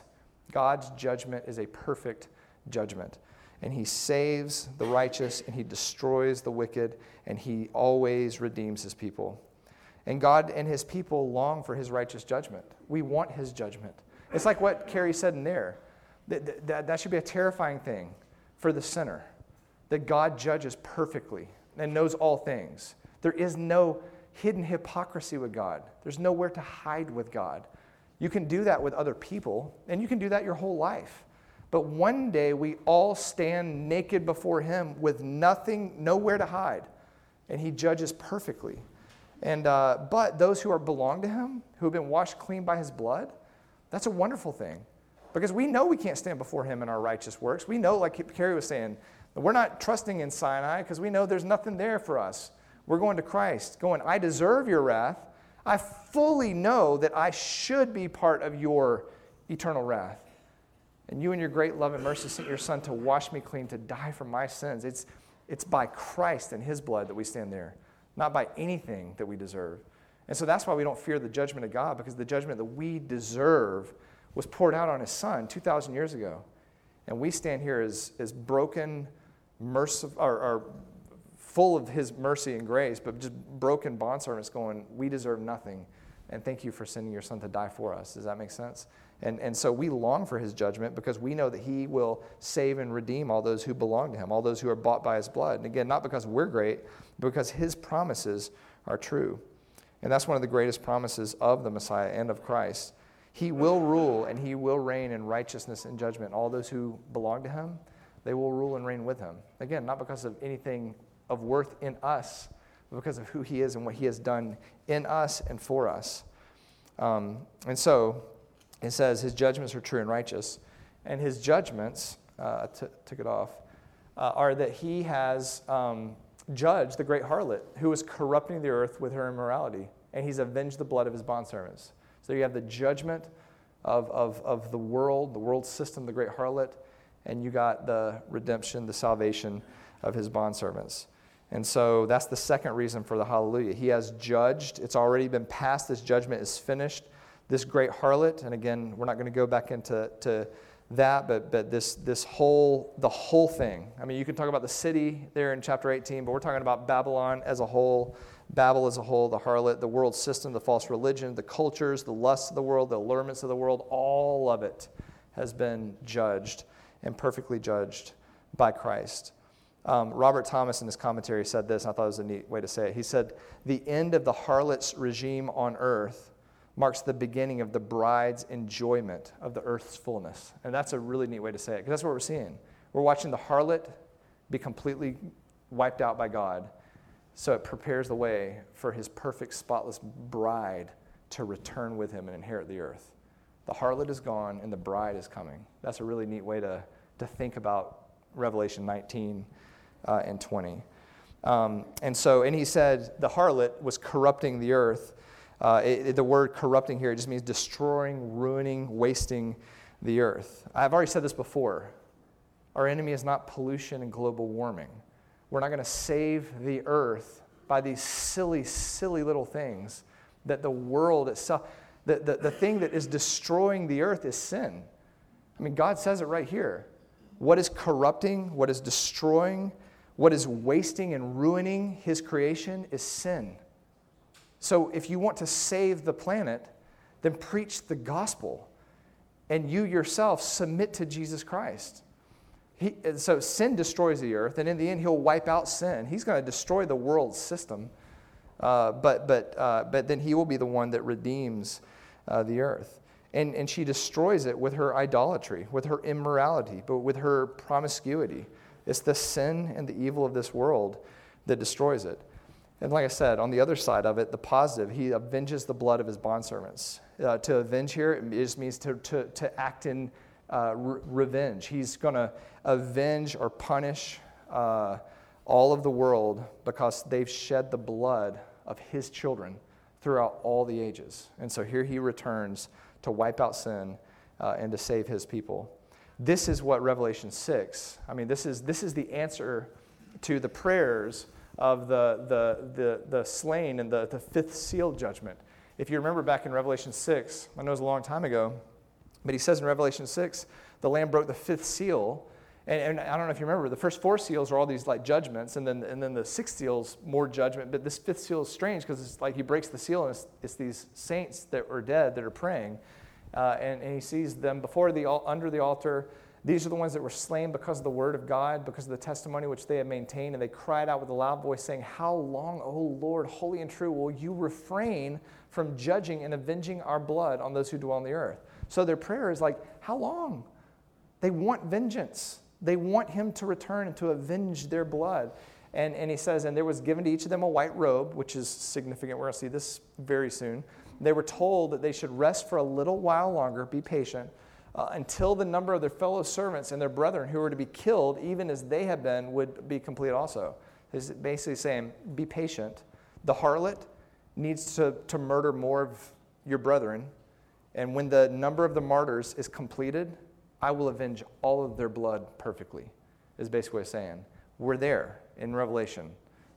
God's judgment is a perfect judgment. And he saves the righteous and he destroys the wicked and he always redeems his people. And God and his people long for his righteous judgment. We want his judgment. It's like what Carrie said in there. That, that, that should be a terrifying thing for the sinner that God judges perfectly and knows all things. There is no hidden hypocrisy with God, there's nowhere to hide with God. You can do that with other people, and you can do that your whole life. But one day we all stand naked before Him with nothing, nowhere to hide, and He judges perfectly. And, uh, but those who are belong to Him, who have been washed clean by His blood, that's a wonderful thing. Because we know we can't stand before Him in our righteous works. We know, like Carrie was saying, we're not trusting in Sinai because we know there's nothing there for us. We're going to Christ, going, I deserve your wrath. I fully know that I should be part of your eternal wrath. And you, in your great love and mercy, sent your Son to wash me clean, to die for my sins. It's, it's by Christ and His blood that we stand there, not by anything that we deserve. And so that's why we don't fear the judgment of God, because the judgment that we deserve was poured out on His Son 2,000 years ago. And we stand here as, as broken, merciful, or, or full of his mercy and grace, but just broken bondservants going, We deserve nothing. And thank you for sending your son to die for us. Does that make sense? And, and so we long for his judgment because we know that he will save and redeem all those who belong to him, all those who are bought by his blood. And again, not because we're great, but because his promises are true. And that's one of the greatest promises of the Messiah and of Christ. He will rule and he will reign in righteousness and judgment. All those who belong to him, they will rule and reign with him. Again, not because of anything of worth in us, but because of who he is and what he has done in us and for us. Um, and so it says his judgments are true and righteous. And his judgments, uh, t- took it off, uh, are that he has um, judged the great harlot who was corrupting the earth with her immorality, and he's avenged the blood of his bondservants. So you have the judgment of, of, of the world, the world system, the great harlot, and you got the redemption, the salvation of his bondservants. And so that's the second reason for the hallelujah. He has judged, it's already been passed, this judgment is finished. This great harlot, and again, we're not going to go back into to that, but, but this, this whole, the whole thing. I mean, you can talk about the city there in chapter 18, but we're talking about Babylon as a whole, Babel as a whole, the harlot, the world system, the false religion, the cultures, the lusts of the world, the allurements of the world, all of it has been judged and perfectly judged by Christ. Um, Robert Thomas in his commentary said this, and I thought it was a neat way to say it. He said, The end of the harlot's regime on earth marks the beginning of the bride's enjoyment of the earth's fullness. And that's a really neat way to say it, because that's what we're seeing. We're watching the harlot be completely wiped out by God. So it prepares the way for his perfect, spotless bride to return with him and inherit the earth. The harlot is gone and the bride is coming. That's a really neat way to, to think about Revelation 19 uh, and 20. Um, and so, and he said the harlot was corrupting the earth. Uh, it, the word corrupting here it just means destroying, ruining, wasting the earth. I've already said this before. Our enemy is not pollution and global warming. We're not going to save the earth by these silly, silly little things that the world itself, the, the, the thing that is destroying the earth is sin. I mean, God says it right here. What is corrupting, what is destroying, what is wasting and ruining his creation is sin. So if you want to save the planet, then preach the gospel and you yourself submit to Jesus Christ. He, so sin destroys the earth, and in the end, he'll wipe out sin. He's going to destroy the world system, uh, but, but, uh, but then he will be the one that redeems uh, the earth. And, and she destroys it with her idolatry, with her immorality, but with her promiscuity. It's the sin and the evil of this world that destroys it. And like I said, on the other side of it, the positive, he avenges the blood of his bondservants. Uh, to avenge here, it just means to, to, to act in uh, re- revenge. He's going to avenge or punish uh, all of the world because they've shed the blood of his children throughout all the ages. And so here he returns to wipe out sin uh, and to save his people. This is what Revelation 6, I mean, this is, this is the answer to the prayers of the, the, the, the slain and the, the fifth seal judgment. If you remember back in Revelation 6, I know it was a long time ago, but he says in Revelation 6, the Lamb broke the fifth seal. And, and, I don't know if you remember, the first four seals are all these like judgments, and then, and then the sixth seal's more judgment. But this fifth seal is strange because it's like he breaks the seal, and it's, it's these saints that are dead that are praying uh, and, and he sees them before the under the altar. These are the ones that were slain because of the word of God, because of the testimony which they had maintained. And they cried out with a loud voice, saying, How long, O Lord, holy and true, will you refrain from judging and avenging our blood on those who dwell on the earth? So their prayer is like, How long? They want vengeance. They want him to return and to avenge their blood. And, and he says, And there was given to each of them a white robe, which is significant. We're going to see this very soon. They were told that they should rest for a little while longer, be patient, uh, until the number of their fellow servants and their brethren who were to be killed, even as they had been, would be complete also. He's basically saying, be patient. The harlot needs to, to murder more of your brethren. And when the number of the martyrs is completed, I will avenge all of their blood perfectly, is basically saying. We're there in Revelation.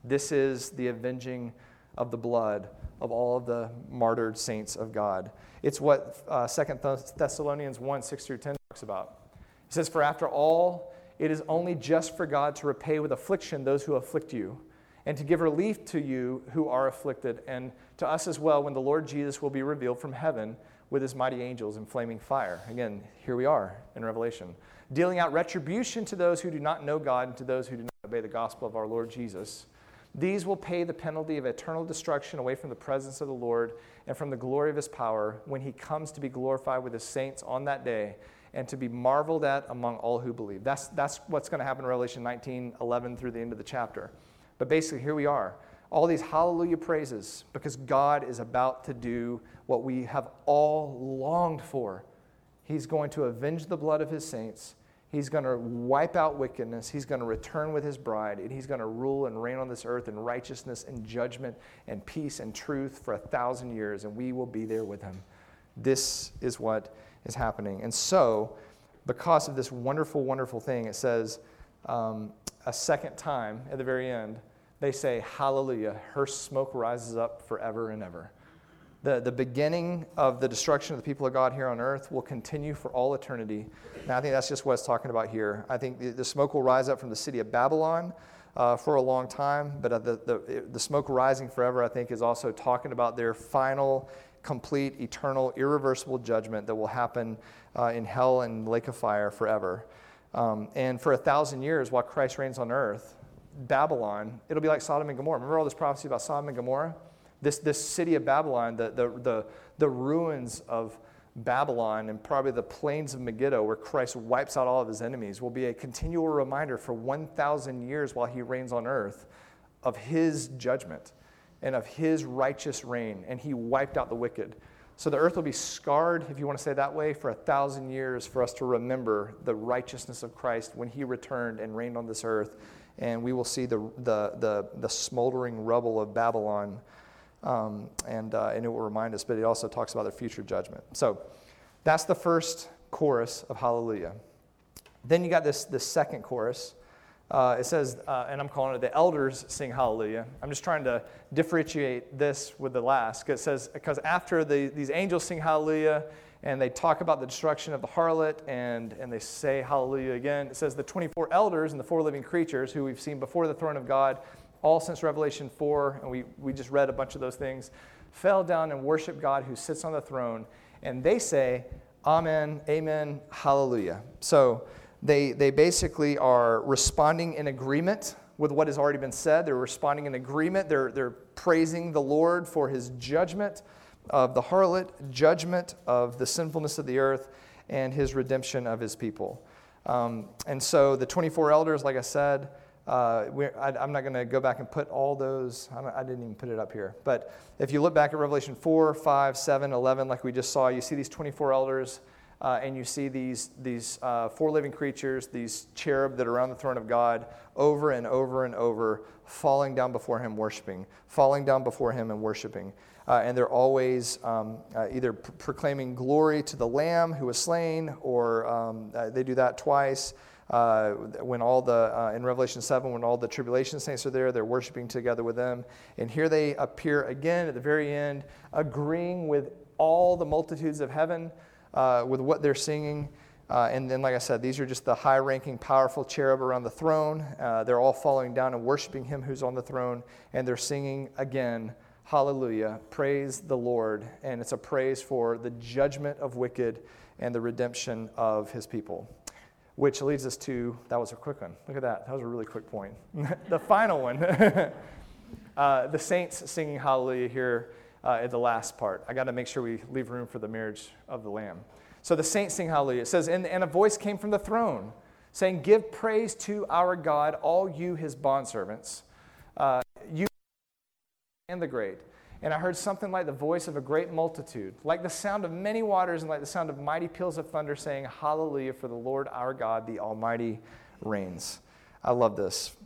This is the avenging of the blood of all of the martyred saints of God. It's what uh, 2 Thessalonians 1 6 through 10 talks about. It says, For after all, it is only just for God to repay with affliction those who afflict you, and to give relief to you who are afflicted, and to us as well when the Lord Jesus will be revealed from heaven with his mighty angels in flaming fire. Again, here we are in Revelation, dealing out retribution to those who do not know God and to those who do not obey the gospel of our Lord Jesus. These will pay the penalty of eternal destruction away from the presence of the Lord and from the glory of his power when he comes to be glorified with his saints on that day and to be marveled at among all who believe. That's, that's what's going to happen in Revelation 19 11 through the end of the chapter. But basically, here we are. All these hallelujah praises because God is about to do what we have all longed for. He's going to avenge the blood of his saints He's going to wipe out wickedness. He's going to return with his bride, and he's going to rule and reign on this earth in righteousness and judgment and peace and truth for a thousand years, and we will be there with him. This is what is happening. And so, because of this wonderful, wonderful thing, it says um, a second time at the very end they say, Hallelujah, her smoke rises up forever and ever. The, the beginning of the destruction of the people of God here on earth will continue for all eternity. And I think that's just what it's talking about here. I think the, the smoke will rise up from the city of Babylon uh, for a long time, but uh, the, the, the smoke rising forever, I think, is also talking about their final, complete, eternal, irreversible judgment that will happen uh, in hell and lake of fire forever. Um, and for a thousand years, while Christ reigns on earth, Babylon, it'll be like Sodom and Gomorrah. Remember all this prophecy about Sodom and Gomorrah? This, this city of Babylon, the, the, the, the ruins of Babylon and probably the plains of Megiddo, where Christ wipes out all of his enemies, will be a continual reminder for 1,000 years while he reigns on earth of his judgment and of his righteous reign. And he wiped out the wicked. So the earth will be scarred, if you want to say that way, for a thousand years for us to remember the righteousness of Christ when he returned and reigned on this earth. And we will see the, the, the, the smoldering rubble of Babylon um, and, uh, and it will remind us, but it also talks about their future judgment. So that's the first chorus of Hallelujah. Then you got this, this second chorus. Uh, it says, uh, and I'm calling it the elders sing hallelujah. I'm just trying to differentiate this with the last. It says, because after the, these angels sing hallelujah and they talk about the destruction of the harlot and, and they say hallelujah again, it says the 24 elders and the four living creatures who we've seen before the throne of God all since Revelation 4, and we, we just read a bunch of those things, fell down and worship God who sits on the throne. And they say, Amen, Amen, Hallelujah. So they, they basically are responding in agreement with what has already been said. They're responding in agreement. They're, they're praising the Lord for his judgment of the harlot, judgment of the sinfulness of the earth, and his redemption of his people. Um, and so the 24 elders, like I said, uh, I, am not going to go back and put all those, I, I, didn't even put it up here. But if you look back at Revelation 4, 5, 7, 11, like we just saw, you see these 24 elders uh, and you see these, these uh, four living creatures, these cherub that are around the throne of God, over and over and over, falling down before Him, worshiping, falling down before Him and worshiping. Uh, and they're always um, uh, either pr- proclaiming glory to the Lamb who was slain, or um, uh, they do that twice. Uh, when all the, uh, in Revelation 7, when all the tribulation saints are there, they're worshiping together with them. And here they appear again at the very end, agreeing with all the multitudes of heaven uh, with what they're singing. Uh, and then, like I said, these are just the high ranking, powerful cherub around the throne. Uh, they're all falling down and worshiping him who's on the throne. And they're singing again, Hallelujah, praise the Lord. And it's a praise for the judgment of wicked and the redemption of his people which leads us to that was a quick one. Look at that. That was a really quick point. the final one uh, the saints singing hallelujah here uh, at the last part. I got to make sure we leave room for the marriage of the Lamb. So the saints sing hallelujah. It says, and, and a voice came from the throne saying, Give praise to our God, all you his bondservants, uh, you and the great and I heard something like the voice of a great multitude, like the sound of many waters and like the sound of mighty peals of thunder, saying, Hallelujah, for the Lord our God, the Almighty, reigns. I love this.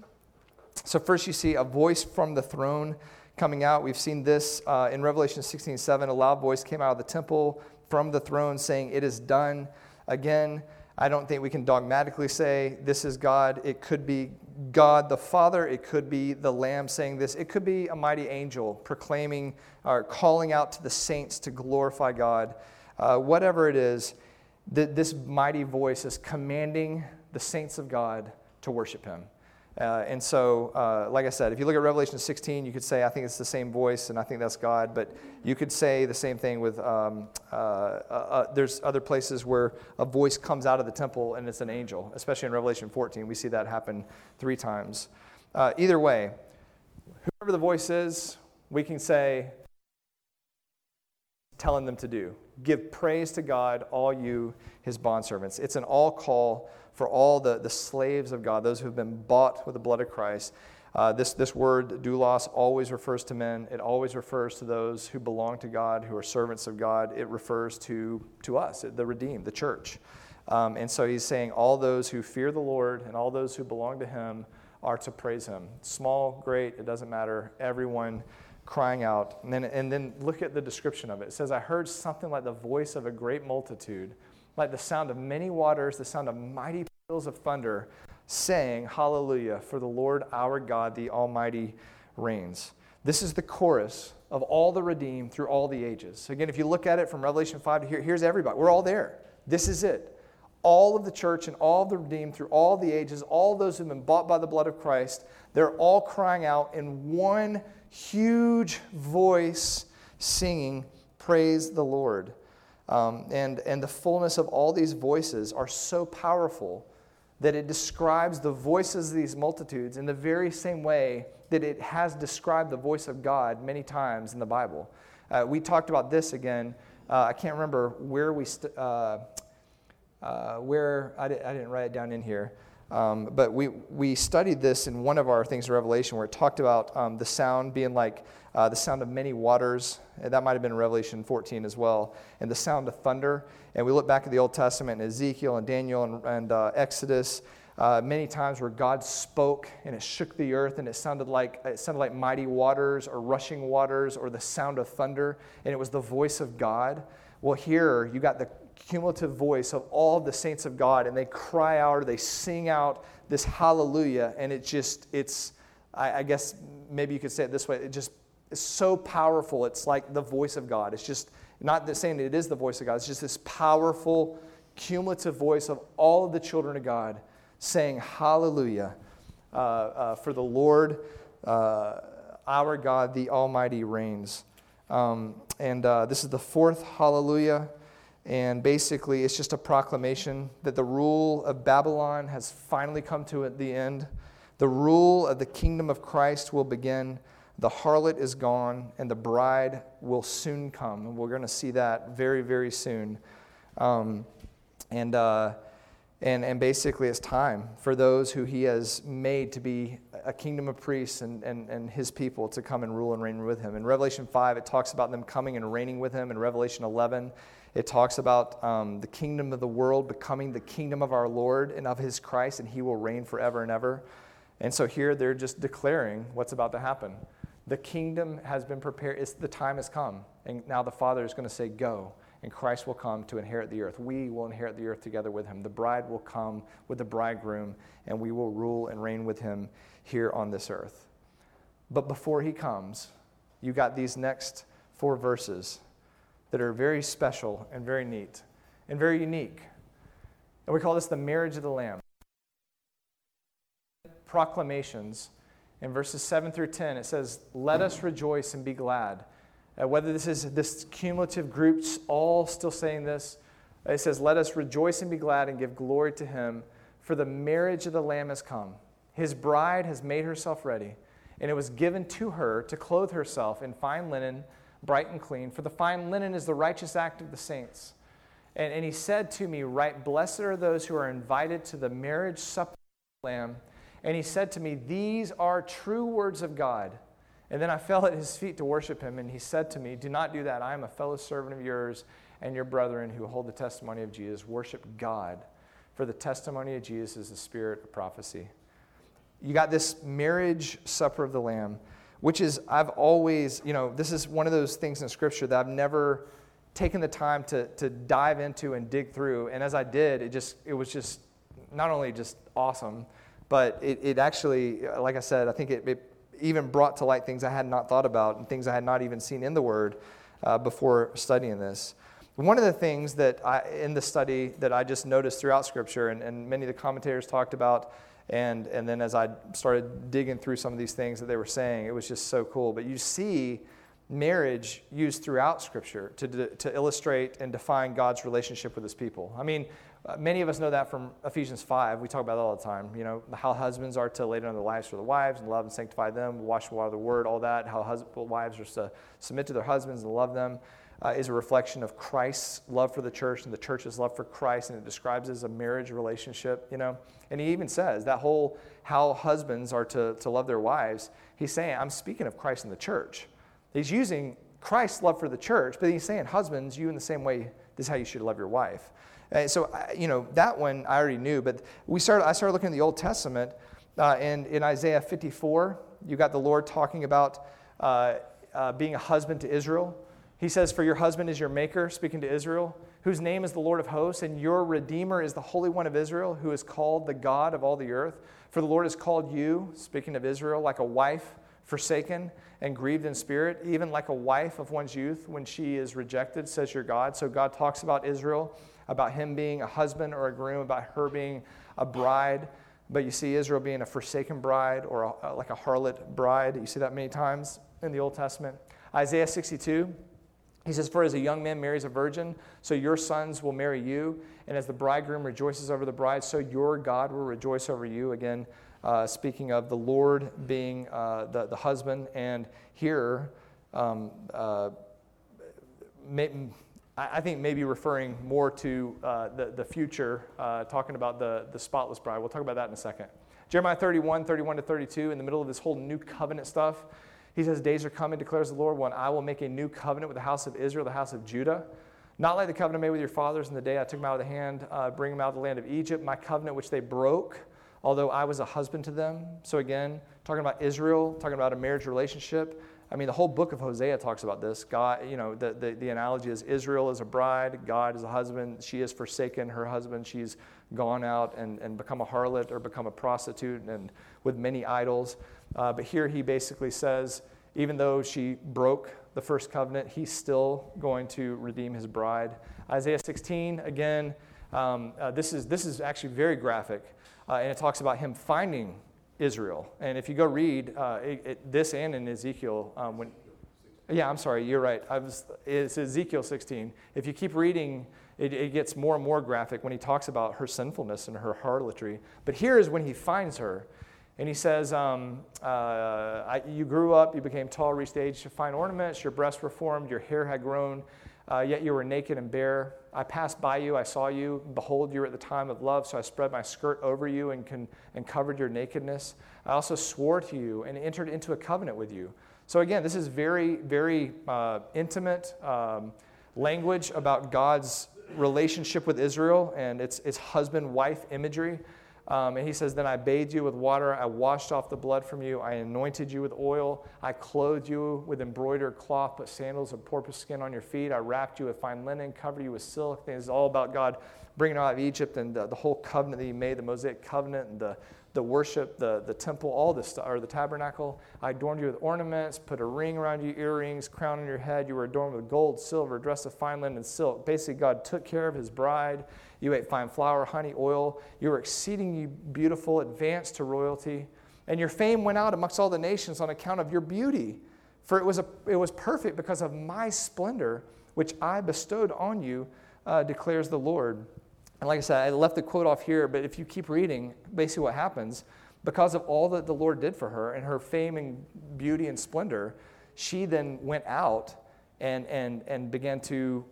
So, first you see a voice from the throne coming out. We've seen this uh, in Revelation 16 7. A loud voice came out of the temple from the throne saying, It is done. Again, I don't think we can dogmatically say this is God. It could be God the Father. It could be the Lamb saying this. It could be a mighty angel proclaiming or calling out to the saints to glorify God. Uh, whatever it is, th- this mighty voice is commanding the saints of God to worship Him. Uh, and so, uh, like I said, if you look at Revelation 16, you could say, I think it's the same voice, and I think that's God. But you could say the same thing with, um, uh, uh, uh there's other places where a voice comes out of the temple and it's an angel, especially in Revelation 14. We see that happen three times. Uh, either way, whoever the voice is, we can say, telling them to do. Give praise to God, all you, his bondservants. It's an all call for all the, the slaves of God, those who have been bought with the blood of Christ. Uh, this, this word, doulos, always refers to men. It always refers to those who belong to God, who are servants of God. It refers to, to us, the redeemed, the church. Um, and so he's saying all those who fear the Lord and all those who belong to him are to praise him. Small, great, it doesn't matter. Everyone crying out. And then, and then look at the description of it. It says, I heard something like the voice of a great multitude like the sound of many waters, the sound of mighty peals of thunder, saying, Hallelujah, for the Lord our God, the Almighty, reigns. This is the chorus of all the redeemed through all the ages. Again, if you look at it from Revelation 5 to here, here's everybody. We're all there. This is it. All of the church and all the redeemed through all the ages, all those who've been bought by the blood of Christ, they're all crying out in one huge voice, singing, Praise the Lord. Um, and, and the fullness of all these voices are so powerful that it describes the voices of these multitudes in the very same way that it has described the voice of God many times in the Bible. Uh, we talked about this again. Uh, I can't remember where we, st- uh, uh where I, di- I, didn't write it down in here. Um, but we, we studied this in one of our things in Revelation where it talked about um, the sound being like uh, the sound of many waters. That might have been Revelation 14 as well. And the sound of thunder. And we look back at the Old Testament and Ezekiel and Daniel and, and uh, Exodus. Uh, many times where God spoke and it shook the earth and it sounded like it sounded like mighty waters or rushing waters or the sound of thunder and it was the voice of God. Well, here you got the cumulative voice of all the saints of God, and they cry out or they sing out this hallelujah, and it just, it's, I, I guess maybe you could say it this way, it just is so powerful. It's like the voice of God. It's just not the, saying it is the voice of God, it's just this powerful, cumulative voice of all of the children of God saying hallelujah uh, uh, for the Lord, uh, our God, the Almighty reigns. Um, and uh, this is the fourth hallelujah. And basically, it's just a proclamation that the rule of Babylon has finally come to the end. The rule of the kingdom of Christ will begin. The harlot is gone, and the bride will soon come. And we're going to see that very, very soon. Um, and, uh, and, and basically, it's time for those who he has made to be a kingdom of priests and, and, and his people to come and rule and reign with him. In Revelation 5, it talks about them coming and reigning with him. In Revelation 11, it talks about um, the kingdom of the world becoming the kingdom of our Lord and of his Christ, and he will reign forever and ever. And so here they're just declaring what's about to happen. The kingdom has been prepared, it's, the time has come. And now the Father is going to say, Go, and Christ will come to inherit the earth. We will inherit the earth together with him. The bride will come with the bridegroom, and we will rule and reign with him here on this earth. But before he comes, you got these next four verses that are very special and very neat and very unique. And we call this the marriage of the Lamb. Proclamations in verses 7 through 10, it says, Let us rejoice and be glad. Uh, whether this is this cumulative groups all still saying this, it says, Let us rejoice and be glad and give glory to him, for the marriage of the Lamb has come. His bride has made herself ready, and it was given to her to clothe herself in fine linen bright and clean, for the fine linen is the righteous act of the saints. And, and he said to me, Right, blessed are those who are invited to the marriage supper of the Lamb. And he said to me, These are true words of God. And then I fell at his feet to worship him, and he said to me, Do not do that. I am a fellow servant of yours and your brethren who hold the testimony of Jesus. Worship God, for the testimony of Jesus is the spirit of prophecy. You got this marriage supper of the Lamb which is, I've always, you know, this is one of those things in Scripture that I've never taken the time to, to dive into and dig through. And as I did, it just, it was just not only just awesome, but it, it actually, like I said, I think it, it even brought to light things I had not thought about and things I had not even seen in the Word uh, before studying this. One of the things that I, in the study that I just noticed throughout Scripture, and, and many of the commentators talked about, and, and then as I started digging through some of these things that they were saying, it was just so cool. But you see marriage used throughout Scripture to, to illustrate and define God's relationship with his people. I mean, uh, many of us know that from Ephesians 5. We talk about that all the time. You know, how husbands are to lay down their lives for the wives and love and sanctify them, wash the water of the word, all that. How husband, wives are to submit to their husbands and love them uh, is a reflection of Christ's love for the church and the church's love for Christ, and it describes it as a marriage relationship, you know. And he even says that whole how husbands are to, to love their wives, he's saying, I'm speaking of Christ and the church. He's using Christ's love for the church, but he's saying, husbands, you in the same way, this is how you should love your wife. And so, you know, that one I already knew, but we started, I started looking at the Old Testament, uh, and in Isaiah 54, you got the Lord talking about uh, uh, being a husband to Israel He says, For your husband is your maker, speaking to Israel, whose name is the Lord of hosts, and your Redeemer is the Holy One of Israel, who is called the God of all the earth. For the Lord has called you, speaking of Israel, like a wife forsaken and grieved in spirit, even like a wife of one's youth when she is rejected, says your God. So God talks about Israel, about him being a husband or a groom, about her being a bride. But you see Israel being a forsaken bride or a, like a harlot bride. You see that many times in the Old Testament. Isaiah 62, he says, For as a young man marries a virgin, so your sons will marry you. And as the bridegroom rejoices over the bride, so your God will rejoice over you. Again, uh, speaking of the Lord being uh, the, the husband. And here, um, uh, may, I think maybe referring more to uh, the, the future, uh, talking about the, the spotless bride. We'll talk about that in a second. Jeremiah 31, 31 to 32, in the middle of this whole new covenant stuff, he says, Days are coming, declares the Lord, when I will make a new covenant with the house of Israel, the house of Judah. Not like the covenant made with your fathers in the day I took them out of the hand, uh, bring them out of the land of Egypt, my covenant which they broke, although I was a husband to them. So again, talking about Israel, talking about a marriage relationship. I mean, the whole book of Hosea talks about this. God, you know, the, the, the analogy is Israel is a bride, God is a husband. She has forsaken her husband. She's gone out and, and become a harlot or become a prostitute and with many idols. Uh, but here he basically says, even though she broke the first covenant, he's still going to redeem his bride. Isaiah 16, again, um, uh, this, is, this is actually very graphic, uh, and it talks about him finding Israel. And if you go read uh, it, it, this and in Ezekiel, um, when, yeah, I'm sorry, you're right. Was, it's Ezekiel 16. If you keep reading, it, it gets more and more graphic when he talks about her sinfulness and her harlotry. But here is when he finds her. And he says, um, uh, I, You grew up, you became tall, reached age fine ornaments, your breasts were formed, your hair had grown, uh, yet you were naked and bare. I passed by you, I saw you. Behold, you were at the time of love, so I spread my skirt over you and, con- and covered your nakedness. I also swore to you and entered into a covenant with you. So, again, this is very, very uh, intimate um, language about God's relationship with Israel and its, its husband wife imagery. Um, and he says, Then I bathed you with water, I washed off the blood from you, I anointed you with oil, I clothed you with embroidered cloth, put sandals of porpoise skin on your feet, I wrapped you with fine linen, covered you with silk. It's all about God bringing out of Egypt and the, the, whole covenant that he made, the Mosaic covenant and the, the worship, the, the temple, all this stuff, or the tabernacle. I adorned you with ornaments, put a ring around you, earrings, crown on your head. You were adorned with gold, silver, dress of fine linen, and silk. Basically, God took care of his bride. You ate fine flour, honey, oil. You were exceedingly beautiful, advanced to royalty. And your fame went out amongst all the nations on account of your beauty. For it was, a, it was perfect because of my splendor, which I bestowed on you, uh, declares the Lord. And like I said, I left the quote off here, but if you keep reading, basically what happens, because of all that the Lord did for her and her fame and beauty and splendor, she then went out and, and, and began to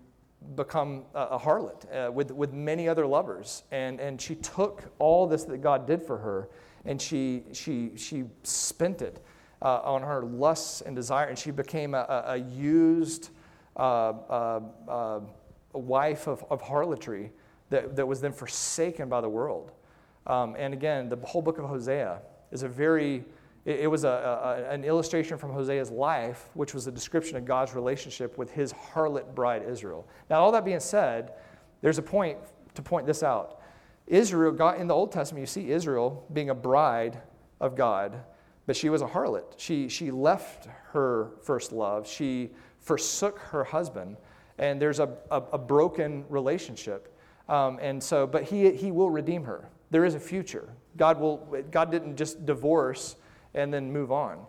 become a, harlot uh, with, with many other lovers. And, and she took all this that God did for her and she, she, she spent it uh, on her lusts and desire, and she became a, a, used uh, uh, uh wife of, of harlotry that, that was then forsaken by the world. Um, and again, the whole book of Hosea is a very it, was a, a, an illustration from Hosea's life, which was a description of God's relationship with his harlot bride, Israel. Now, all that being said, there's a point to point this out. Israel, God, in the Old Testament, you see Israel being a bride of God, but she was a harlot. She, she left her first love, she forsook her husband, and there's a, a, a broken relationship. Um, and so, but he, he will redeem her. There is a future. God, will, God didn't just divorce and then move on.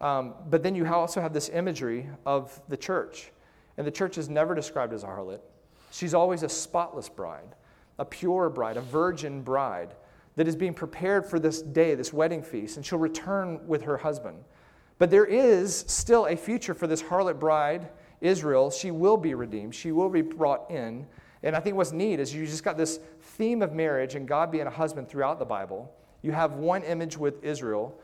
Um, but then you also have this imagery of the church. And the church is never described as a harlot. She's always a spotless bride, a pure bride, a virgin bride that is being prepared for this day, this wedding feast, and she'll return with her husband. But there is still a future for this harlot bride, Israel. She will be redeemed, she will be brought in. And I think what's neat is you just got this theme of marriage and God being a husband throughout the Bible. You have one image with Israel,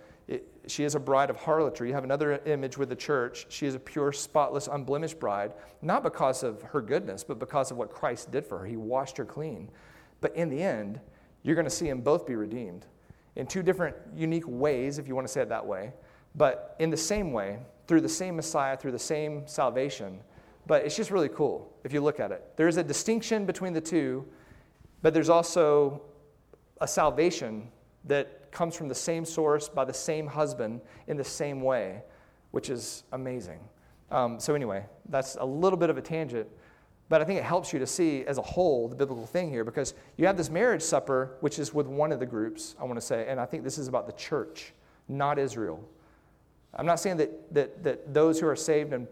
she is a bride of harlotry. You have another image with the church. She is a pure, spotless, unblemished bride, not because of her goodness, but because of what Christ did for her. He washed her clean. But in the end, you're going to see them both be redeemed in two different unique ways, if you want to say it that way. But in the same way, through the same Messiah, through the same salvation, but it's just really cool if you look at it. There's a distinction between the two, but there's also a salvation that comes from the same source by the same husband in the same way, which is amazing. Um, so, anyway, that's a little bit of a tangent, but I think it helps you to see as a whole the biblical thing here because you have this marriage supper, which is with one of the groups, I want to say, and I think this is about the church, not Israel. I'm not saying that, that, that those who are saved and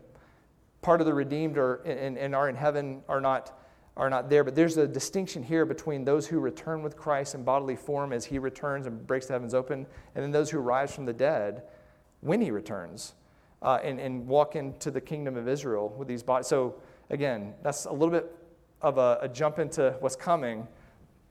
part of the redeemed are, and, and are in heaven are not, are not there, but there's a distinction here between those who return with Christ in bodily form as he returns and breaks the heavens open, and then those who rise from the dead when he returns uh, and, and walk into the kingdom of Israel with these bodies. So, again, that's a little bit of a, a jump into what's coming,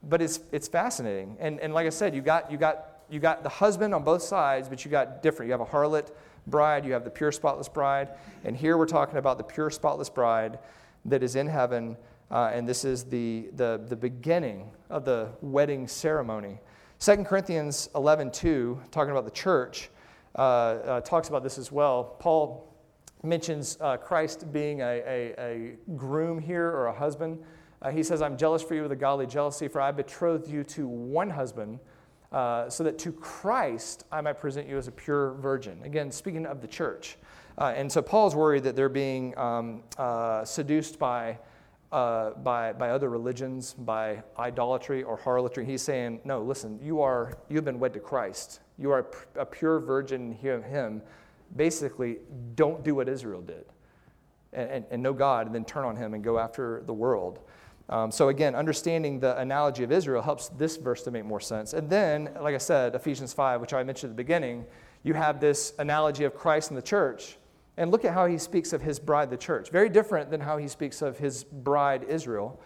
but it's, it's fascinating. And, and like I said, you got, you, got, you got the husband on both sides, but you got different. You have a harlot bride, you have the pure, spotless bride. And here we're talking about the pure, spotless bride that is in heaven. Uh, and this is the, the, the beginning of the wedding ceremony. 2 Corinthians 11 2, talking about the church, uh, uh, talks about this as well. Paul mentions uh, Christ being a, a, a, groom here or a husband. Uh, he says, I'm jealous for you with a godly jealousy, for I betrothed you to one husband uh, so that to Christ I might present you as a pure virgin. Again, speaking of the church. And so Paul's worried that they're being um, seduced by, uh, by, by other religions, by idolatry or harlotry. He's saying, no, listen, you are, you've been wed to Christ. You are a pure virgin in Him. Basically, don't do what Israel did and, and, and know God and then turn on Him and go after the world. Um, so, again, understanding the analogy of Israel helps this verse to make more sense. And then, like I said, Ephesians 5, which I mentioned at the beginning, you have this analogy of Christ and the church. And look at how he speaks of his bride, the church. Very different than how he speaks of his bride, Israel.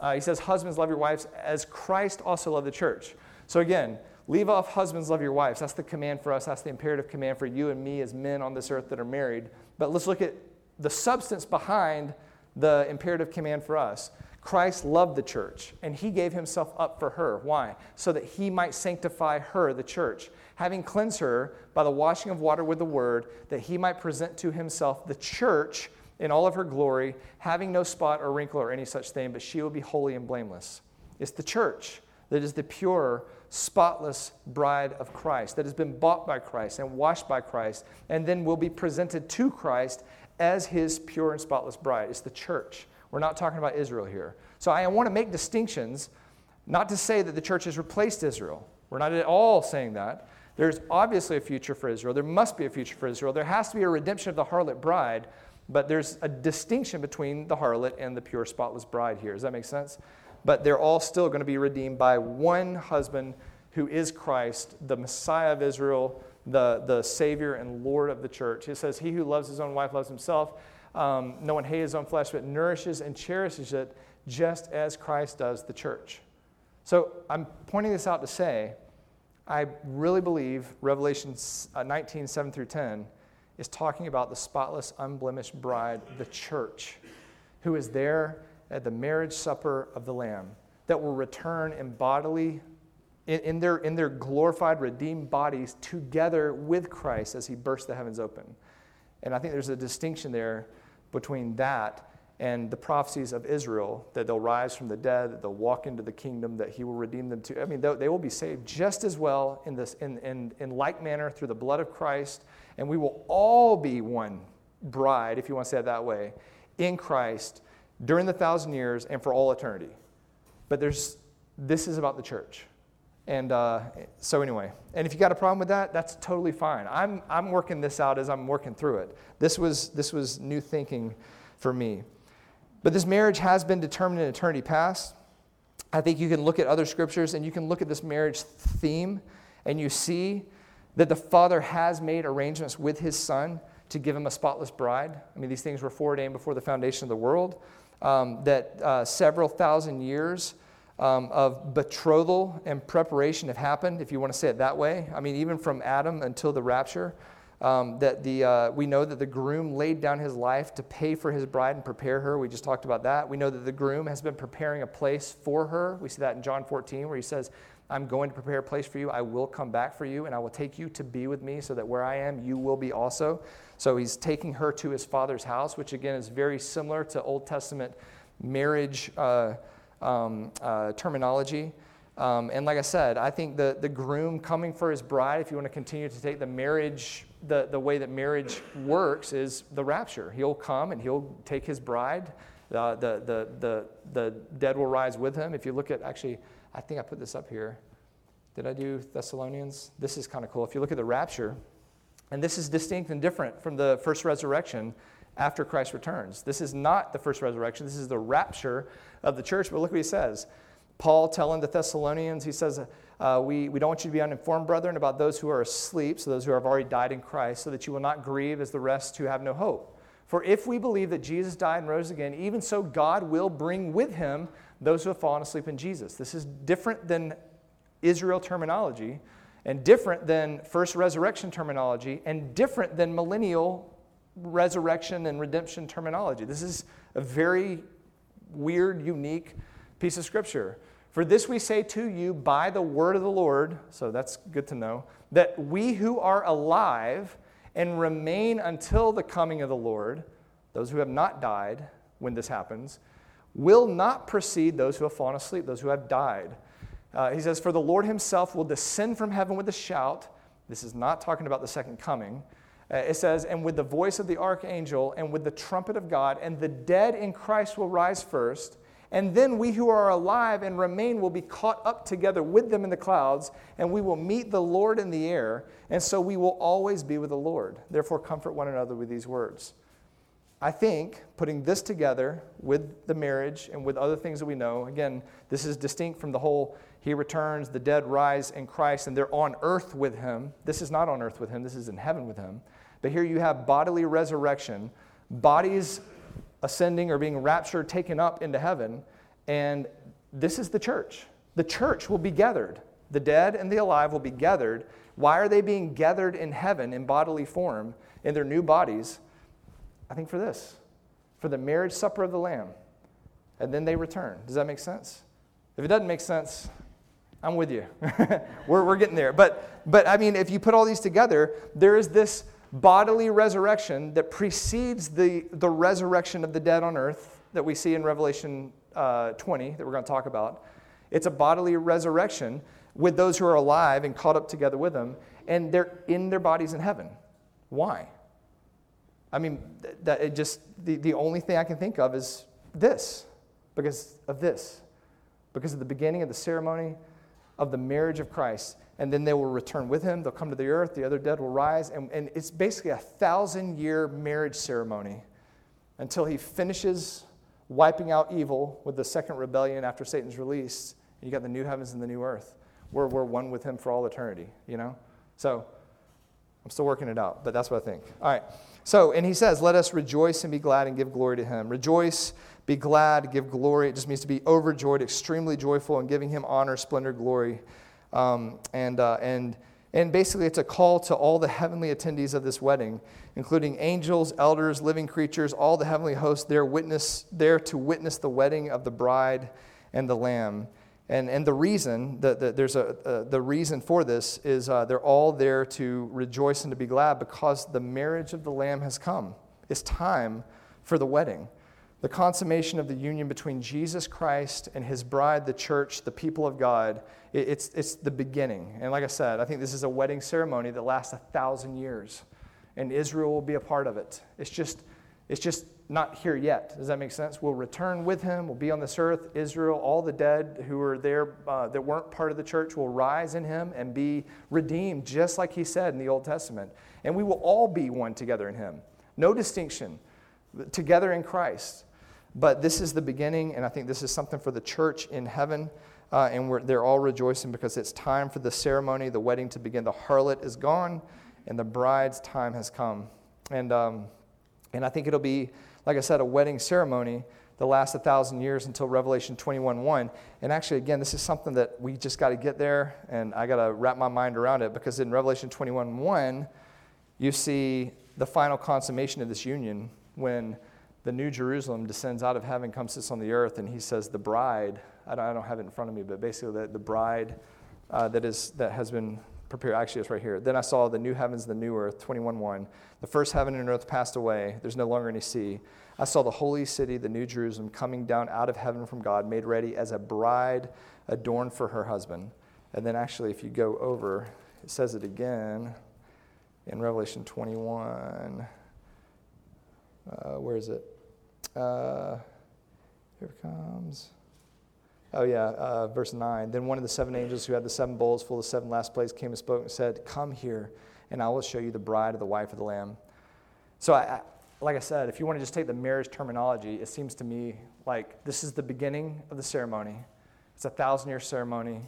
Uh, he says, Husbands, love your wives as Christ also loved the church. So, again, leave off husbands, love your wives. That's the command for us. That's the imperative command for you and me as men on this earth that are married. But let's look at the substance behind the imperative command for us. Christ loved the church and he gave himself up for her. Why? So that he might sanctify her, the church, having cleansed her by the washing of water with the word, that he might present to himself the church in all of her glory, having no spot or wrinkle or any such thing, but she will be holy and blameless. It's the church that is the pure, spotless bride of Christ, that has been bought by Christ and washed by Christ, and then will be presented to Christ as his pure and spotless bride. It's the church. We're not talking about Israel here. So I want to make distinctions, not to say that the church has replaced Israel. We're not at all saying that. There's obviously a future for Israel. There must be a future for Israel. There has to be a redemption of the harlot bride, but there's a distinction between the harlot and the pure, spotless bride here. Does that make sense? But they're all still going to be redeemed by one husband who is Christ, the Messiah of Israel, the, the Savior and Lord of the church. It says, He who loves his own wife loves himself. Um, no one hates his own flesh, but nourishes and cherishes it just as Christ does the church. So I'm pointing this out to say, I really believe Revelation uh, 19, 7 through 10 is talking about the spotless, unblemished bride, the church, who is there at the marriage supper of the Lamb, that will return in bodily, in, in, their, in their glorified, redeemed bodies together with Christ as he bursts the heavens open. And I think there's a distinction there between that and the prophecies of Israel that they'll rise from the dead, that they'll walk into the kingdom, that he will redeem them to. I mean, they will be saved just as well in, this, in, in, in like manner through the blood of Christ, and we will all be one bride, if you want to say it that way, in Christ during the thousand years and for all eternity. But there's, this is about the church. And uh, so, anyway, and if you got a problem with that, that's totally fine. I'm, I'm working this out as I'm working through it. This was, this was new thinking for me. But this marriage has been determined in eternity past. I think you can look at other scriptures and you can look at this marriage theme and you see that the Father has made arrangements with his Son to give him a spotless bride. I mean, these things were foreordained before the foundation of the world. Um, that uh, several thousand years um, of betrothal and preparation have happened, if you want to say it that way. I mean, even from Adam until the rapture. Um, that the, uh, we know that the groom laid down his life to pay for his bride and prepare her. We just talked about that. We know that the groom has been preparing a place for her. We see that in John 14, where he says, I'm going to prepare a place for you. I will come back for you, and I will take you to be with me so that where I am, you will be also. So he's taking her to his father's house, which again is very similar to Old Testament marriage uh, um, uh, terminology. Um, and like I said, I think the, the groom coming for his bride, if you want to continue to take the marriage, the, the way that marriage works, is the rapture. He'll come and he'll take his bride. Uh, the, the, the, the dead will rise with him. If you look at, actually, I think I put this up here. Did I do Thessalonians? This is kind of cool. If you look at the rapture, and this is distinct and different from the first resurrection after Christ returns. This is not the first resurrection, this is the rapture of the church. But look what he says Paul telling the Thessalonians, he says, uh, we, we don't want you to be uninformed, brethren, about those who are asleep, so those who have already died in Christ, so that you will not grieve as the rest who have no hope. For if we believe that Jesus died and rose again, even so God will bring with him those who have fallen asleep in Jesus. This is different than Israel terminology, and different than first resurrection terminology, and different than millennial resurrection and redemption terminology. This is a very weird, unique piece of scripture. For this we say to you by the word of the Lord, so that's good to know, that we who are alive and remain until the coming of the Lord, those who have not died when this happens, will not precede those who have fallen asleep, those who have died. Uh, he says, For the Lord himself will descend from heaven with a shout. This is not talking about the second coming. Uh, it says, And with the voice of the archangel and with the trumpet of God, and the dead in Christ will rise first. And then we who are alive and remain will be caught up together with them in the clouds, and we will meet the Lord in the air, and so we will always be with the Lord. Therefore, comfort one another with these words. I think putting this together with the marriage and with other things that we know, again, this is distinct from the whole he returns, the dead rise in Christ, and they're on earth with him. This is not on earth with him, this is in heaven with him. But here you have bodily resurrection, bodies ascending or being raptured, taken up into heaven. And this is the church. The church will be gathered. The dead and the alive will be gathered. Why are they being gathered in heaven in bodily form in their new bodies? I think for this for the marriage supper of the Lamb. And then they return. Does that make sense? If it doesn't make sense, I'm with you. we're, we're getting there. But, but I mean, if you put all these together, there is this bodily resurrection that precedes the, the resurrection of the dead on earth that we see in Revelation uh, 20 that we're going to talk about. It's a bodily resurrection with those who are alive and caught up together with them, and they're in their bodies in heaven. Why? I mean, that it just the, the only thing I can think of is this, because of this, because of the beginning of the ceremony of the marriage of Christ and then they will return with him. They'll come to the earth, the other dead will rise. And, and it's basically a thousand year marriage ceremony until he finishes wiping out evil with the second rebellion after Satan's release. And you got the new heavens and the new earth. Where we're one with him for all eternity, you know? So I'm still working it out, but that's what I think. All right. So, and he says, let us rejoice and be glad and give glory to him. Rejoice, be glad, give glory. It just means to be overjoyed, extremely joyful, and giving him honor, splendor, glory. Um, and, uh, and, and basically, it's a call to all the heavenly attendees of this wedding, including angels, elders, living creatures, all the heavenly hosts there, witness, there to witness the wedding of the bride and the lamb. And, and the reason that the, there's a, uh, the reason for this is uh, they're all there to rejoice and to be glad because the marriage of the lamb has come. It's time for the wedding the consummation of the union between Jesus Christ and his bride, the church, the people of God, it's, it's the beginning. And like I said, I think this is a wedding ceremony that lasts a thousand years, and Israel will be a part of it. It's just, it's just not here yet. Does that make sense? We'll return with him. We'll be on this earth. Israel, all the dead who are there uh, that weren't part of the church, will rise in him and be redeemed, just like he said in the Old Testament. And we will all be one together in him. No distinction. Together in Christ. But this is the beginning, and I think this is something for the church in heaven. Uh, and they're all rejoicing because it's time for the ceremony, the wedding to begin. The harlot is gone, and the bride's time has come. And, um, and I think it'll be, like I said, a wedding ceremony that lasts a thousand years until Revelation 21 1. And actually, again, this is something that we just got to get there, and I got to wrap my mind around it because in Revelation 21 1, You see the final consummation of this union when the new Jerusalem descends out of heaven, comes sits on the earth, and he says, The bride, I don't, I don't have it in front of me, but basically the, the bride uh, that, is, that has been prepared, actually it's right here. Then I saw the new heavens, the new earth, 21 1. The first heaven and earth passed away, there's no longer any sea. I saw the holy city, the new Jerusalem, coming down out of heaven from God, made ready as a bride adorned for her husband. And then actually, if you go over, it says it again in Revelation 21. Uh, where is it? Uh, here it comes. Oh, yeah, uh, verse 9. Then one of the seven angels who had the seven bowls full of seven last plagues came and spoke and said, Come here, and I will show you the bride of the wife of the Lamb. So, I, like I said, if you want to just take the marriage terminology, it seems to me like this is the beginning of the ceremony. It's a thousand year ceremony.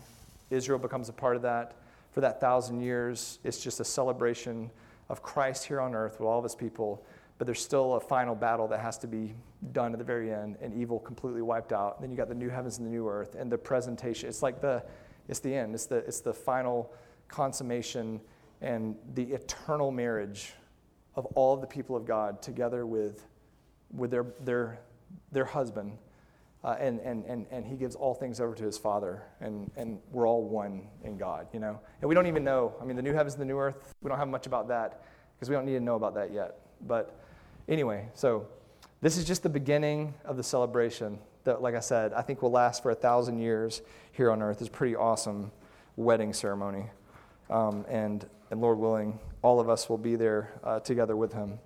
Israel becomes a part of that. For that thousand years, it's just a celebration of Christ here on earth with all of his people but there's still a final battle that has to be done at the very end and evil completely wiped out. And then you got the new heavens and the new earth and the presentation it's like the it's the end. It's the it's the final consummation and the eternal marriage of all of the people of god together with with their their their husband uh, and, and, and, and he gives all things over to his father and, and we're all one in god you know? And we don't even know. I mean the new heavens and the new earth we don't have much about that because we don't need to know about that yet. But Anyway, so this is just the beginning of the celebration that, like I said, I think will last for a thousand years here on earth. It's a pretty awesome wedding ceremony. Um, and, and Lord willing, all of us will be there uh, together with him.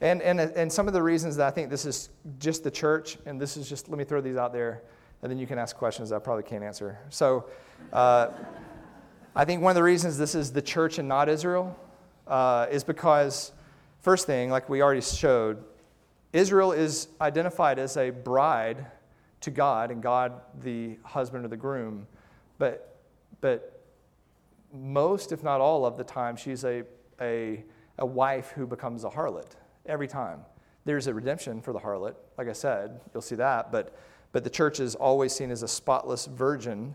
And, and, and some of the reasons that I think this is just the church, and this is just, let me throw these out there, and then you can ask questions I probably can't answer. So uh, I think one of the reasons this is the church and not Israel uh, is because First thing, like we already showed, Israel is identified as a bride to God, and God the husband or the groom. But, but most, if not all of the time, she's a, a, a wife who becomes a harlot every time. There's a redemption for the harlot, like I said, you'll see that, but, but the church is always seen as a spotless virgin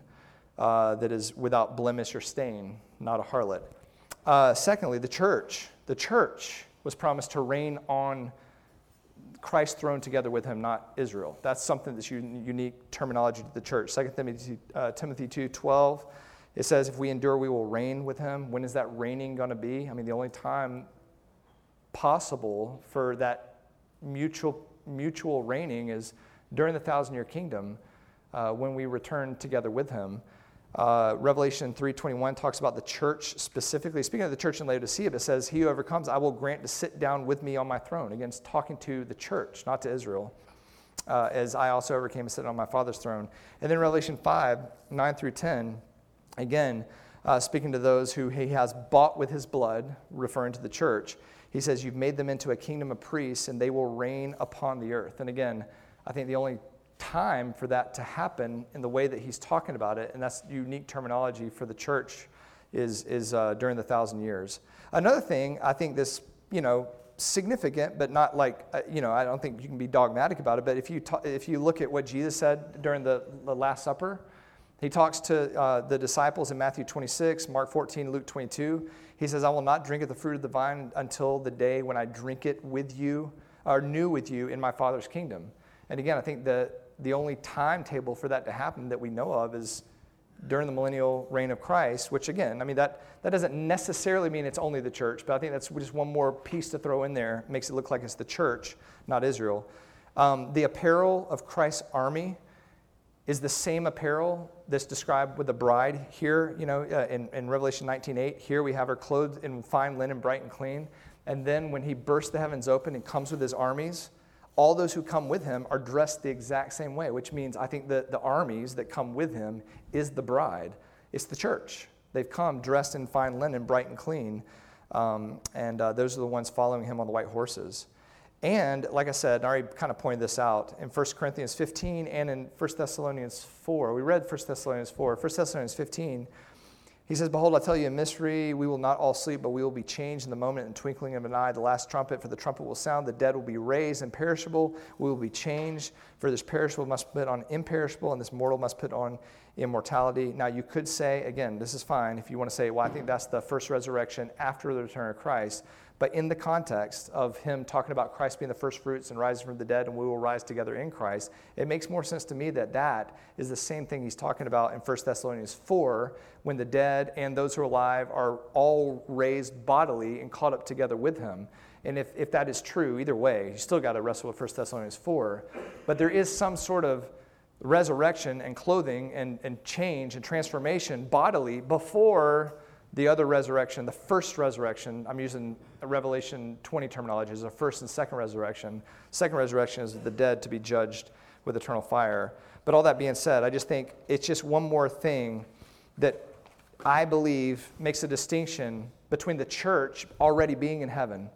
uh, that is without blemish or stain, not a harlot. Uh, secondly, the church. The church was promised to reign on Christ's throne together with him, not Israel. That's something that's unique terminology to the church. 2 Timothy, uh, Timothy 2 12, it says, If we endure, we will reign with him. When is that reigning going to be? I mean, the only time possible for that mutual, mutual reigning is during the thousand year kingdom uh, when we return together with him. Uh, Revelation 3.21 talks about the church specifically. Speaking of the church in Laodicea, it says, He who overcomes, I will grant to sit down with me on my throne. Again, it's talking to the church, not to Israel, uh, as I also overcame and sit on my Father's throne. And then Revelation 5, 9 through 10, again, uh, speaking to those who he has bought with his blood, referring to the church, he says, You've made them into a kingdom of priests, and they will reign upon the earth. And again, I think the only time for that to happen in the way that he's talking about it, and that's unique terminology for the church, is, is uh, during the thousand years. Another thing, I think this, you know, significant, but not like, uh, you know, I don't think you can be dogmatic about it, but if you, ta- if you look at what Jesus said during the, the Last Supper, he talks to uh, the disciples in Matthew 26, Mark 14, Luke 22. He says, I will not drink of the fruit of the vine until the day when I drink it with you, or new with you in my Father's kingdom. And again, I think the, the only timetable for that to happen that we know of is during the millennial reign of Christ, which again, I mean, that, that doesn't necessarily mean it's only the church, but I think that's just one more piece to throw in there. Makes it look like it's the church, not Israel. Um, the apparel of Christ's army is the same apparel that's described with the bride here, you know, uh, in, in Revelation 19.8. Here we have her clothed in fine linen, bright and clean. And then when he bursts the heavens open and comes with his armies, all those who come with him are dressed the exact same way, which means I think that the armies that come with him is the bride. It's the church. They've come dressed in fine linen, bright and clean. Um, and uh, those are the ones following him on the white horses. And like I said, I already kind of pointed this out in 1 Corinthians 15 and in 1 Thessalonians 4. We read 1 Thessalonians 4. 1 Thessalonians 15 he says, Behold, I tell you a mystery. We will not all sleep, but we will be changed in the moment and twinkling of an eye. The last trumpet, for the trumpet will sound. The dead will be raised imperishable. We will be changed. For this perishable must put on imperishable, and this mortal must put on immortality. Now, you could say, again, this is fine if you want to say, well, I think that's the first resurrection after the return of Christ. But in the context of him talking about Christ being the first fruits and rising from the dead, and we will rise together in Christ, it makes more sense to me that that is the same thing he's talking about in 1 Thessalonians 4, when the dead and those who are alive are all raised bodily and caught up together with him. And if, if that is true, either way, you still got to wrestle with 1 Thessalonians 4. But there is some sort of resurrection and clothing and, and change and transformation bodily before the other resurrection, the first resurrection. I'm using Revelation 20 terminology as a first and second resurrection. Second resurrection is the dead to be judged with eternal fire. But all that being said, I just think it's just one more thing that I believe makes a distinction between the church already being in heaven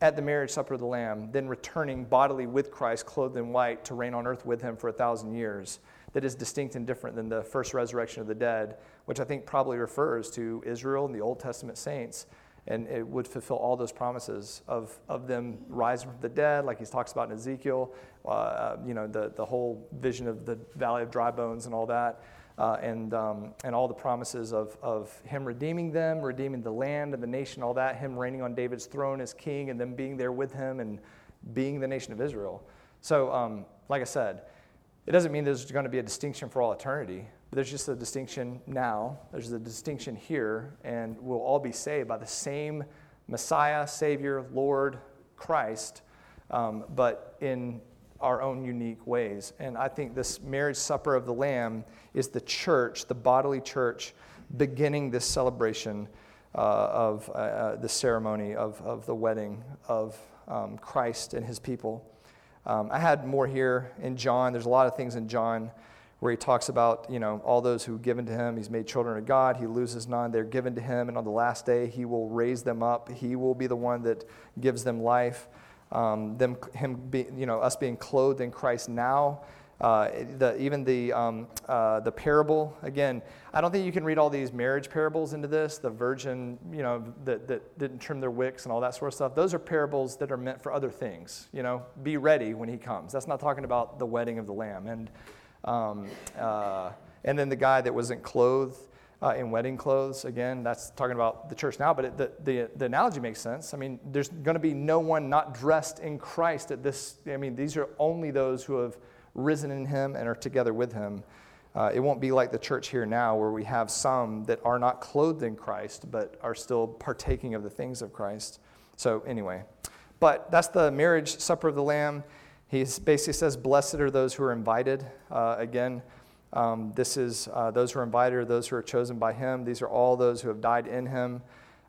at the marriage supper of the Lamb, then returning bodily with Christ, clothed in white, to reign on earth with him for a thousand years, that is distinct and different than the first resurrection of the dead, which I think probably refers to Israel and the Old Testament saints. And it would fulfill all those promises of, of them rising from the dead, like he talks about in Ezekiel, uh, you know, the, the whole vision of the valley of dry bones and all that uh, and, um, and all the promises of, of him redeeming them, redeeming the land and the nation, all that, him reigning on David's throne as king, and them being there with him and being the nation of Israel. So, um, like I said, it doesn't mean there's going to be a distinction for all eternity. There's just a distinction now. There's a distinction here, and we'll all be saved by the same Messiah, Savior, Lord, Christ, um, but in our own unique ways. And I think this marriage supper of the Lamb is the church, the bodily church, beginning this celebration uh, of uh, uh, the ceremony of, of the wedding of um, Christ and his people. Um, I had more here in John. There's a lot of things in John where he talks about, you know, all those who given to him, he's made children of God. He loses none. They're given to him, and on the last day, he will raise them up. He will be the one that gives them life um, them, him be, you know, us being clothed in Christ now. Uh, the, even the, um, uh, the parable, again, I don't think you can read all these marriage parables into this. The virgin, you know, that, that didn't trim their wicks and all that sort of stuff. Those are parables that are meant for other things. You know, be ready when he comes. That's not talking about the wedding of the lamb. And, um, uh, and then the guy that wasn't clothed uh, in wedding clothes. Again, that's talking about the church now, but it, the, the, the analogy makes sense. I mean, there's going to be no one not dressed in Christ at this. I mean, these are only those who have risen in him and are together with him. Uh, it won't be like the church here now, where we have some that are not clothed in Christ, but are still partaking of the things of Christ. So, anyway, but that's the marriage supper of the Lamb. He basically says, Blessed are those who are invited. Uh, again, um, this is uh, those who are invited or those who are chosen by him. These are all those who have died in him.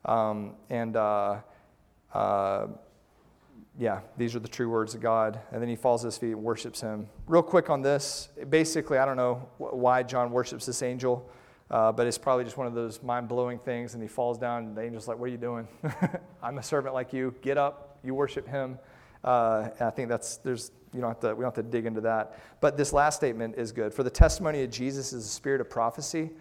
Um, and uh, uh, yeah, these are the true words of God. And then he falls at his feet and worships him. Real quick on this basically, I don't know why John worships this angel. Uh, but it's probably just one of those mind blowing things. And he falls down, and the angel's like, What are you doing? I'm a servant like you. Get up. You worship him. Uh, I think that's, there's you don't have to, we don't have to dig into that. But this last statement is good. For the testimony of Jesus is the spirit of prophecy.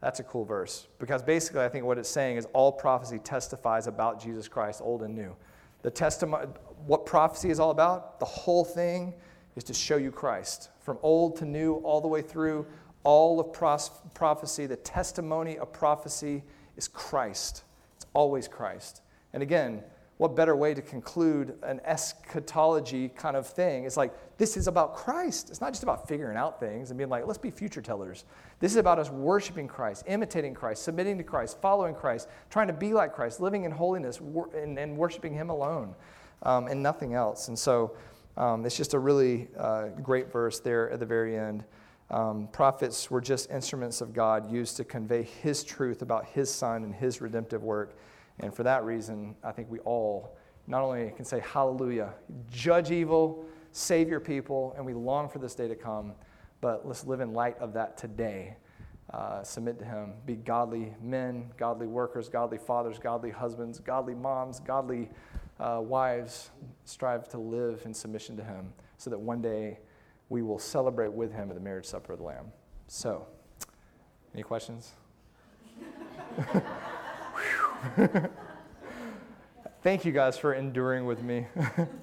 That's a cool verse because basically, I think what it's saying is all prophecy testifies about Jesus Christ, old and new. The testimony, what prophecy is all about, the whole thing is to show you Christ. From old to new, all the way through, all of prophecy, the testimony of prophecy is Christ. It's always Christ. And again, what better way to conclude an eschatology kind of thing? It's like, this is about Christ. It's not just about figuring out things and being like, let's be future tellers. This is about us worshiping Christ, imitating Christ, submitting to Christ, following Christ, trying to be like Christ, living in holiness, and, and worshiping Him alone um, and nothing else. And so um, it's just a really uh, great verse there at the very end. Um, prophets were just instruments of God used to convey His truth about His Son and His redemptive work. And for that reason, I think we all not only can say hallelujah, judge evil, save your people, and we long for this day to come, but let's live in light of that today. Uh, submit to Him. Be godly men, godly workers, godly fathers, godly husbands, godly moms, godly uh, wives. Strive to live in submission to Him so that one day we will celebrate with Him at the marriage supper of the Lamb. So, any questions? Thank you guys for enduring with me.